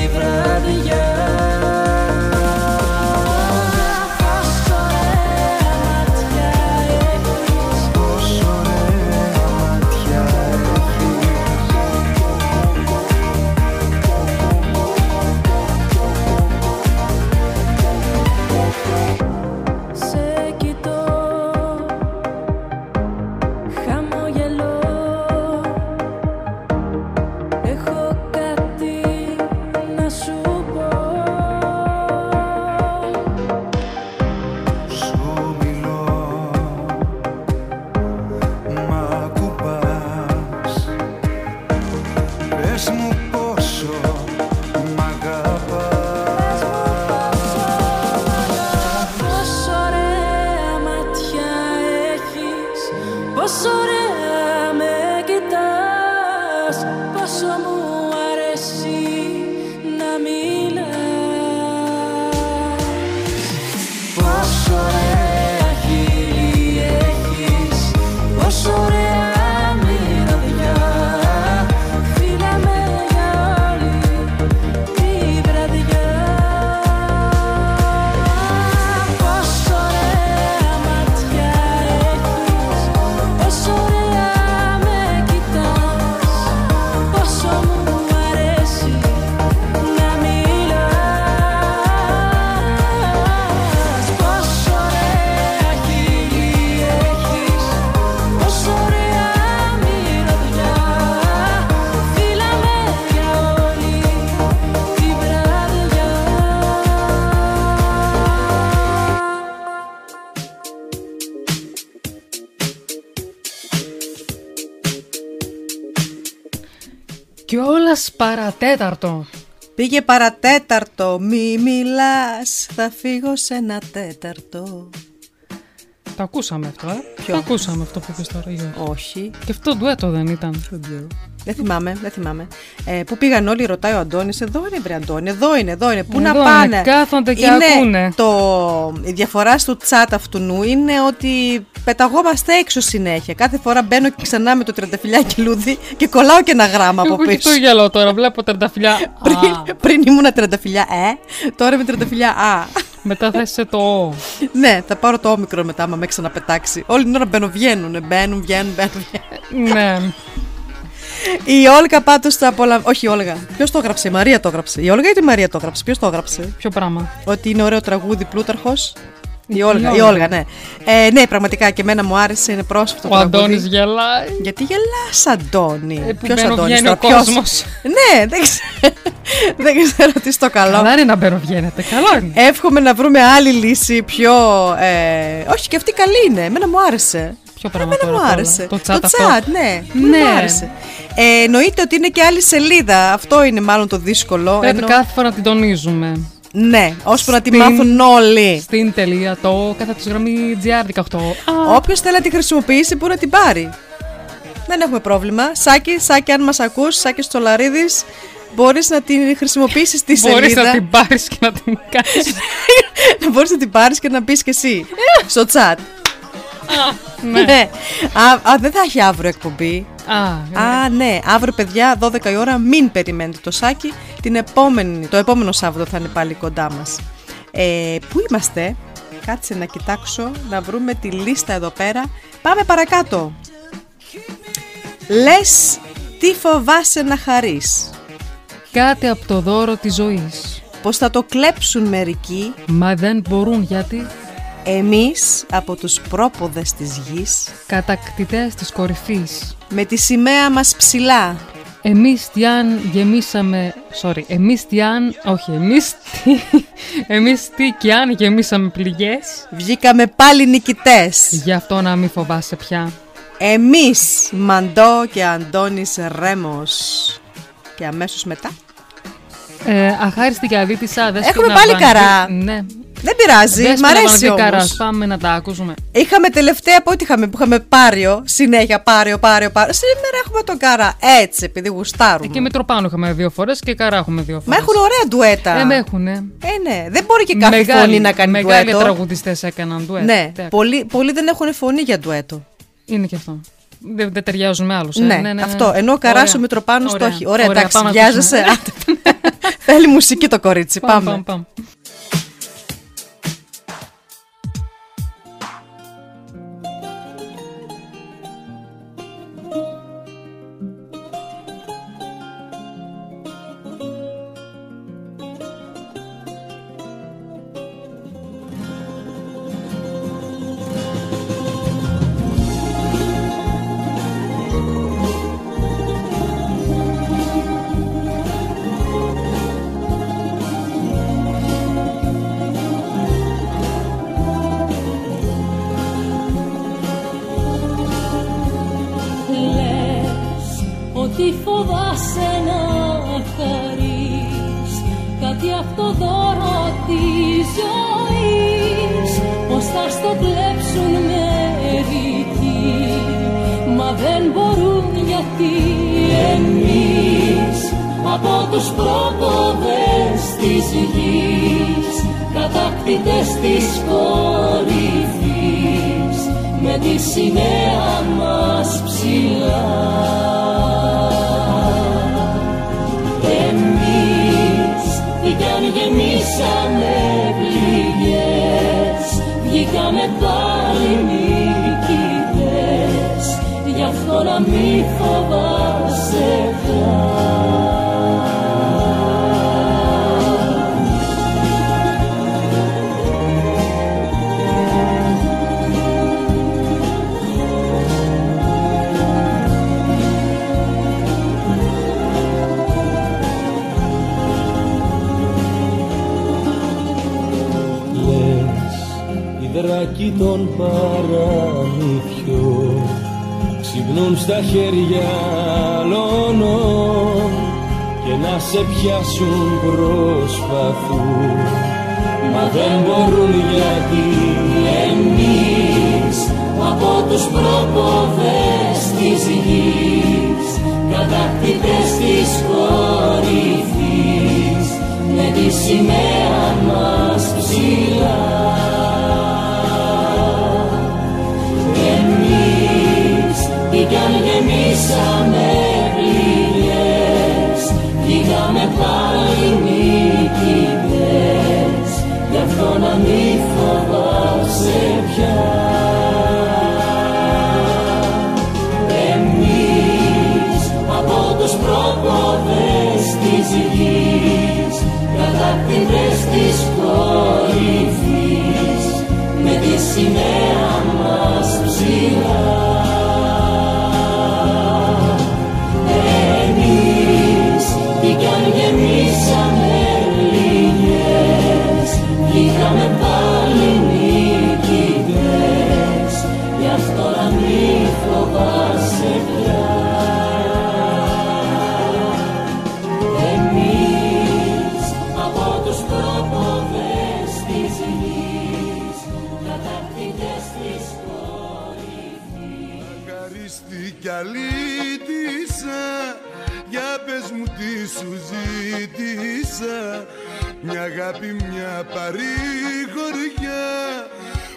βραδιά παρατέταρτο. Πήγε παρατέταρτο, μη μιλάς, θα φύγω σε ένα τέταρτο. Το ακούσαμε αυτό, ε; Ποιο; Το ακούσαμε αυτό που είπες τώρα, Γιώργο. Όχι. Και αυτό ντουέτο δεν ήταν. Δεν θυμάμαι, δεν θυμάμαι. Ε, πού πήγαν όλοι, ρωτάει ο Αντώνης, εδώ είναι βρε Αντώνη, εδώ είναι, εδώ είναι, πού να Εδώ είναι, πάνε; κάθονται και είναι ακούνε. Το, η διαφορά στο chat αυτού νου είναι ότι πεταγόμαστε έξω συνέχεια. Κάθε φορά μπαίνω και ξανά με το τριανταφυλιάκι λούδι και κολλάω και ένα γράμμα από Εγώ και πίσω. το γυαλό τώρα, βλέπω τενταφυλιά. Α, πριν, πριν ήμουν τριανταφυλιά, ε, τώρα είμαι τριανταφυλιά, α. μετά θα είσαι το «ο». ναι, θα πάρω το όμικρο μετά, άμα με ξαναπετάξει. Όλη την ώρα μπαίνω, βγαίνουν, μπαίνουν, βγαίνουν, μπαίνουν. βγαίνουν. ναι. Η Όλγα πάντως τα απολαμ... Όχι η Όλγα. Ποιος το έγραψε, η Μαρία το έγραψε. Η Όλγα ή η Μαρία το έγραψε. Ποιος το έγραψε; Ποιο πράγμα; Ότι είναι ωραίο τραγούδι Πλούταρχος. Η Όλγα, η Η Όλγα. Όλγα, ναι. Ε, ναι, πραγματικά και εμένα μου άρεσε, είναι πρόσφατο Ο τραγούδι. Αντώνης γελάει. Γιατί γελάς Αντώνη; Ε, που Ποιος μπαίνω, Αντώνης βγαίνει ο τώρα, ποιος; κόσμος. Ναι, δεν ξέρω, δεν ξέρω τι στο καλό. Καλά είναι να μπαίνω βγαίνετε, καλά είναι. Εύχομαι να βρούμε άλλη λύση πιο... Ε, όχι και αυτή καλή είναι, εμένα μου άρεσε. Ποιο πράγμα Εμένα τώρα μου απ' όλα, άρεσε. το chat αυτό. chat, ναι. Ναι. Μου άρεσε. Ε, εννοείται ότι είναι και άλλη σελίδα. Αυτό είναι μάλλον το δύσκολο. Πρέπει Ενώ- κάθε φορά να την τονίζουμε. Ναι, ώσπου να τη Στην- μάθουν όλοι. Στην τελεία το κάθε της γραμμή GR18. Όποιος θέλει να τη χρησιμοποιήσει μπορεί να την πάρει. Δεν έχουμε πρόβλημα. Σάκη, Σάκη, αν μας ακούς, Σάκη Τσολαρίδη, μπορείς να την χρησιμοποιήσεις στη Μπορείς σελίδα. να την πάρεις και να την κάνεις. να μπορείς να την πάρεις και να μπει κι εσύ στο chat. ναι. Α, α, δεν θα έχει αύριο εκπομπή. Α, Α, ναι. Αύριο, παιδιά, 12 η ώρα, μην περιμένετε το σάκι. Την επόμενη, το επόμενο Σάββατο θα είναι πάλι κοντά μας. Ε, πού είμαστε; Κάτσε να κοιτάξω, να βρούμε τη λίστα εδώ πέρα. Πάμε παρακάτω. Λες τι φοβάσαι να χαρείς; Κάτι από το δώρο της ζωής. Πως θα το κλέψουν μερικοί; Μα δεν μπορούν γιατί; Εμείς από τους πρόποδες της γης. κατακτητές της κορυφής. Με τη σημαία μας ψηλά. Εμείς τι αν γεμίσαμε... Sorry, εμείς τι αν... Όχι, εμείς τι... Εμείς τι κι αν γεμίσαμε πληγές. Βγήκαμε πάλι νικητές. Γι' αυτό να μην φοβάσαι πια. Εμείς, Μαντό και Αντώνης Ρέμος. Και αμέσως μετά. Ε, αχάριστη και αδίτησα. δες Έχουμε την πάλι Αβανδί- καρά. Ναι. Δεν πειράζει, Δες μ' την αρέσει Αβανδί όμως. Καράς. Πάμε να τα ακούσουμε. Είχαμε τελευταία πότε είχαμε που είχαμε πάριο, συνέχεια πάριο, πάριο, πάριο. Σήμερα έχουμε τον Καρά. Έτσι, επειδή γουστάρουμε. Και Μητροπάνο είχαμε δύο φορές και Καρά έχουμε δύο Μα φορές. έχουν ωραία ντουέτα. Ε, με έχουνε. Ε, ναι. Δεν μπορεί και κάθε Μεγάλοι- φωνή να κάνει Μεγάλοι ντουέτο. τραγουδιστές έκαναν ντουέτο. Ναι, Τι πολλοί, πολλοί δεν έχουν φωνή για ντουέτο. Είναι και αυτό. Δεν, δεν ταιριάζουν με άλλους. Ναι, αυτό. Ενώ ο Καράς ο Μητροπάνος το έχει. Ωραία, εντάξει, πάμε να βιάζεσαι. ακούσουμε. Άντε. Θέλει μουσική το κορίτσι. Πάμε, Πάμε. πάμε, των παραμυθιών ξυπνούν στα χέρια άλλων και να σε πιάσουν προσπαθούν. Μα δεν μπορούν γιατί εμείς από τους πρόποδες της γης κατακτητές της κορυφής με τη σημαία μας ψηλά εμείς τι κι αν γεμίσαμε πληγές βγήκαμε πάλι νικητές. Γι' αυτό να μη φοβάσαι πια. Εμείς από τους πρόποδες της γης κατακτητές της κορυφής σημαία μας ψηλά αγάπη, μια παρηγοριά.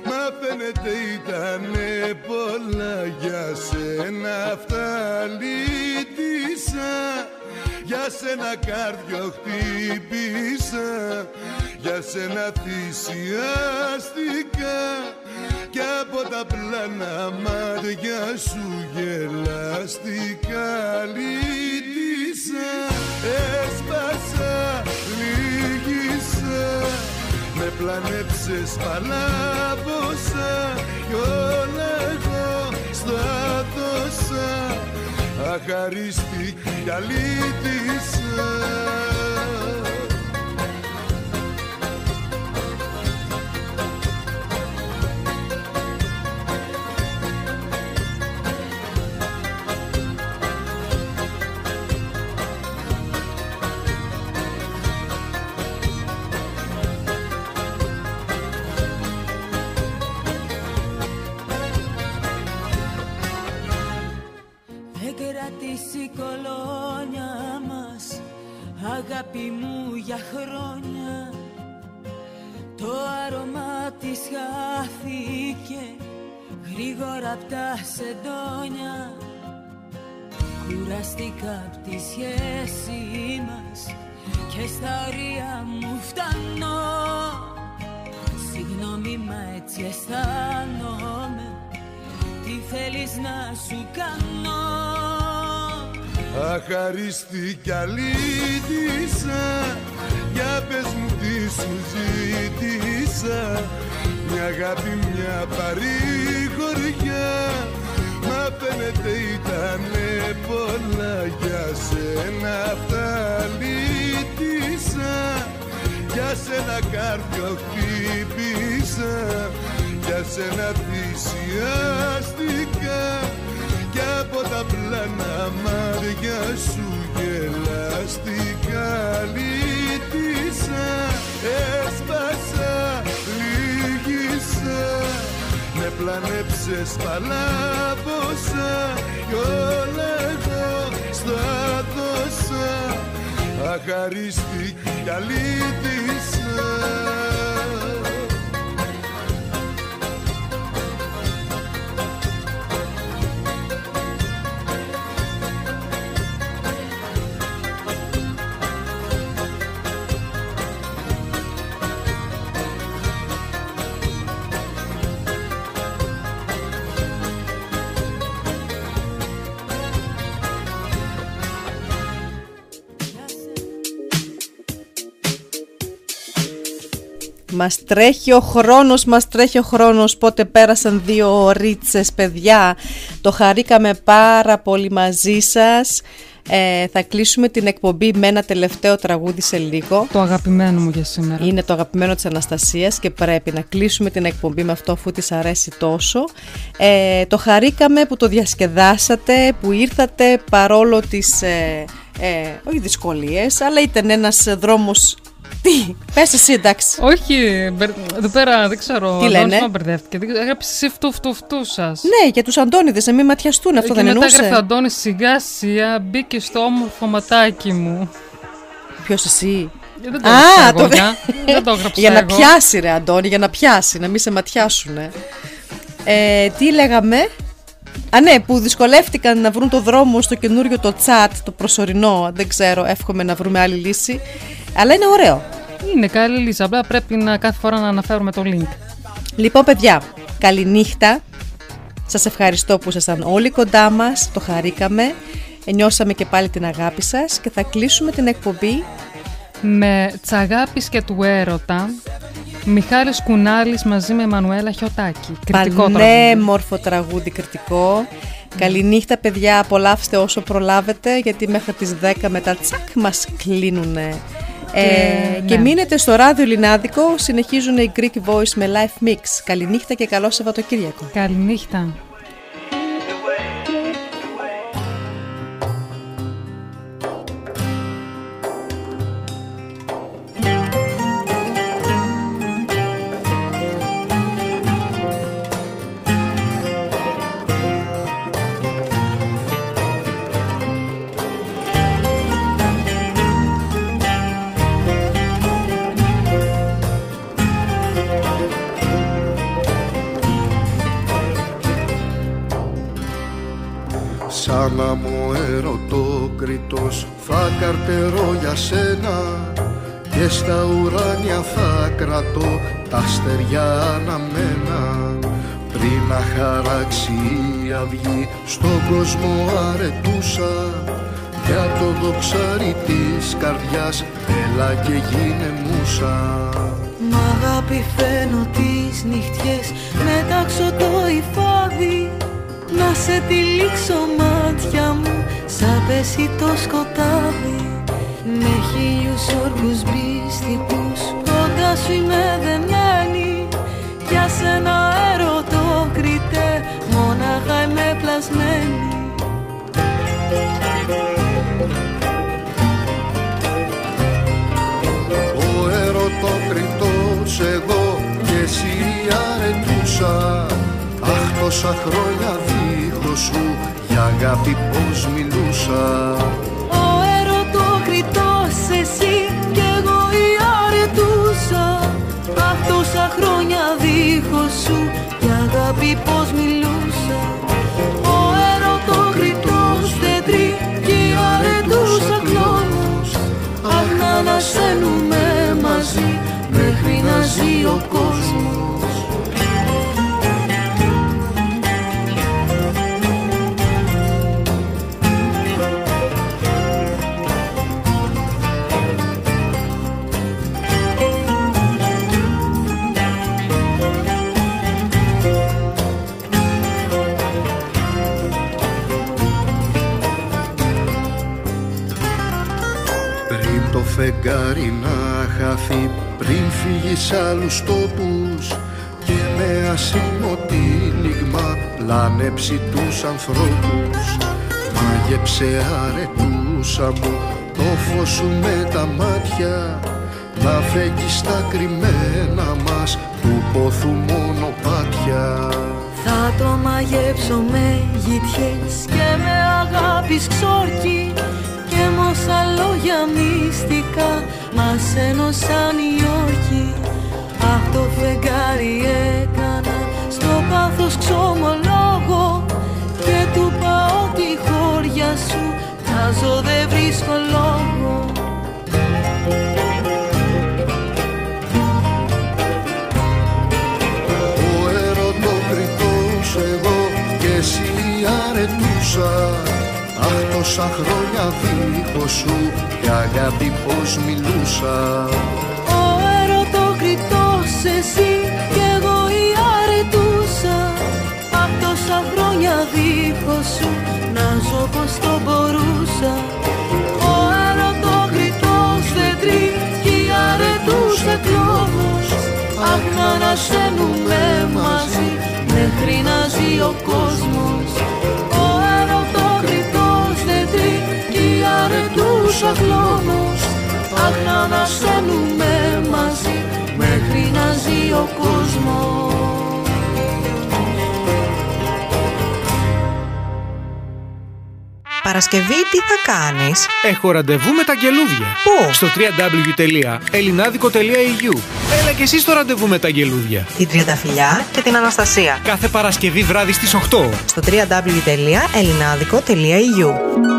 Μα φαίνεται ήτανε πολλά Για σένα αυτά λύτησα. Για σένα κάρδιο χτύπησα Για σένα θυσιάστηκα κι από τα πλάνα μάτια σου γελαστικά λύτησα πλανέψες παλάβωσα Κι όλα εγώ στα δώσα Αχαρίστη κι αλήτησα απ' τα σεντόνια Κουραστήκα απ' τη σχέση μας Και στα ωρία μου φτάνω. Συγγνώμη μα έτσι αισθάνομαι. Τι θέλεις να σου κάνω; Αχαρίστη κι αλήτησα Για πες μου τι σου ζήτησα. Μια αγάπη, μια παρηγοριά. Μα φαίνεται ήτανε πολλά Για σένα αυτά λύτησα. Για σένα κάρδιο χτύπησα. Για σένα θυσιάστηκα κι από τα πλάνα μάτια σου γελαστικά λύτησα. Έσπασα, λύγησα. Με πλανέψες παλάβωσα. Κι όλα εγώ στα δώσα. Αχαρίστη κι Μας τρέχει ο χρόνος, μας τρέχει ο χρόνος Πότε πέρασαν δύο ωρίτσες παιδιά. Το χαρήκαμε πάρα πολύ μαζί σας. Ε, Θα κλείσουμε την εκπομπή με ένα τελευταίο τραγούδι σε λίγο. Το αγαπημένο μου για σήμερα. Είναι το αγαπημένο της Αναστασίας Και πρέπει να κλείσουμε την εκπομπή με αυτό αφού της αρέσει τόσο. Ε, Το χαρήκαμε που το διασκεδάσατε Που ήρθατε παρόλο τις ε, ε, όχι δυσκολίες Αλλά ήταν ένας δρόμος τι, πες εσύ εντάξει. Όχι, μπερ- εδώ πέρα δεν ξέρω. Τι ο λένε; Αντώνης μου μπερδεύτηκε. Δεν- Έγραψε εσύ φτου φτου φτου σας. Ναι, για τους Αντώνιδες να μην ματιαστούν, αυτό και δεν μετά εννοούσε. έγραφε ο Αντώνης σιγά σιγά μπήκε στο όμορφο ματάκι μου. Ποιος εσύ; Δεν το έγραψα εγώ, για. Δεν το έγραψα για να εγώ. πιάσει ρε Αντώνη, για να πιάσει, να μην σε ματιάσουνε. Ε, τι λέγαμε; Α ναι, που δυσκολεύτηκαν να βρουν το δρόμο στο καινούριο το chat, το προσωρινό, δεν ξέρω, εύχομαι να βρούμε άλλη λύση. Αλλά είναι ωραίο. Είναι καλή λύση. Απλά πρέπει να κάθε φορά να αναφέρουμε το link. Λοιπόν παιδιά, καληνύχτα. Σας ευχαριστώ που ήσασταν όλοι κοντά μας, το χαρήκαμε. Νιώσαμε και πάλι την αγάπη σας και θα κλείσουμε την εκπομπή Με τσαγάπης και του έρωτα Μιχάλης Κουνάλης μαζί με Μανουέλα Χιωτάκη. Κριτικό Πανέμορφο τραγούδι κριτικό. Καληνύχτα παιδιά, απολαύστε όσο προλάβετε γιατί μέχρι τις 10 μετά τσακ μας κλείνουνε. Ε, και ναι. μείνετε στο ράδιο Λινάδικο, συνεχίζουν οι Greek Voice με live mix. Καληνύχτα και καλό Σαββατοκύριακο. Καληνύχτα. Και στα ουράνια θα κρατώ τα στεριά αναμένα. Πριν να χαράξει η αυγή στον κόσμο αρετούσα για το δοξάρι της καρδιάς έλα και γίνε μουσα. Μ' αγάπη φαίνω τις νυχτιές Μετάξω το υφάδι. Να σε τυλίξω μάτια μου Σαν πέσει το σκοτάδι Με χίλιους όρκους μπιστικούς Κοντά σου είμαι δεμένη. Για σένα έρωτο κριτέ Μόναχα είμαι πλασμένη. Ο ερωτόκριτος εγώ και εσύ αρετούσα. Αχ τόσα χρόνια δίχως σου για αγάπη πως μιλούσα Αχ τόσα χρόνια δίχως σου για αγάπη πως μιλούσα. Ο ερωτοκριτός τετρή κι η αρετούσα κλόνος Αχ να ανασένουμε μαζί μέχρι να ζει ο κόσμος φεγγάρι να χαθεί Πριν φύγει σ' άλλους τόπους Και με ασήμο τύλιγμα Πλάνεψει τους ανθρώπους. Μάγεψε αρετούσα μου Το φως σου με τα μάτια Να φέγγεις στα κρυμμένα μας Του πόθου μονοπάτια Θα το μαγέψω με γητιές και με αγάπης ξόρκι και με όσα λόγια μυστικά μας ένωσαν οι όρκοι. Αχ το φεγγάρι έκανα στο πάθος ξομολόγο και του πάω τη χώρια σου τάζω δεν βρίσκω λόγο. Ο ερωτοκριτός εγώ και εσύ αρετούσα Αχ τόσα χρόνια δίχως σου για αγάπη πως μιλούσα. Ο ερωτοκριτός εσύ κι εγώ η αρετούσα. Απ' τόσα χρόνια δίχως σου να ζω πως το μπορούσα. Ο ερωτοκριτός δεν κι η αρετούσα κλόνος Αχ να ανασένουμε μαζί μέχρι να ζει ο κόσμος κι η αρετούσα κλόνος Αχ να ανασένουμε μαζί μέχρι να ζει ο κόσμος Παρασκευή τι θα κάνεις; Έχω ραντεβού με τα γελούδια. Πού; Στο www.elinadico.eu Έλα και εσύ στο ραντεβού με τα γελούδια. Την Τριανταφυλιά και την Αναστασία Κάθε Παρασκευή βράδυ στις 8. στο www.elinadico.eu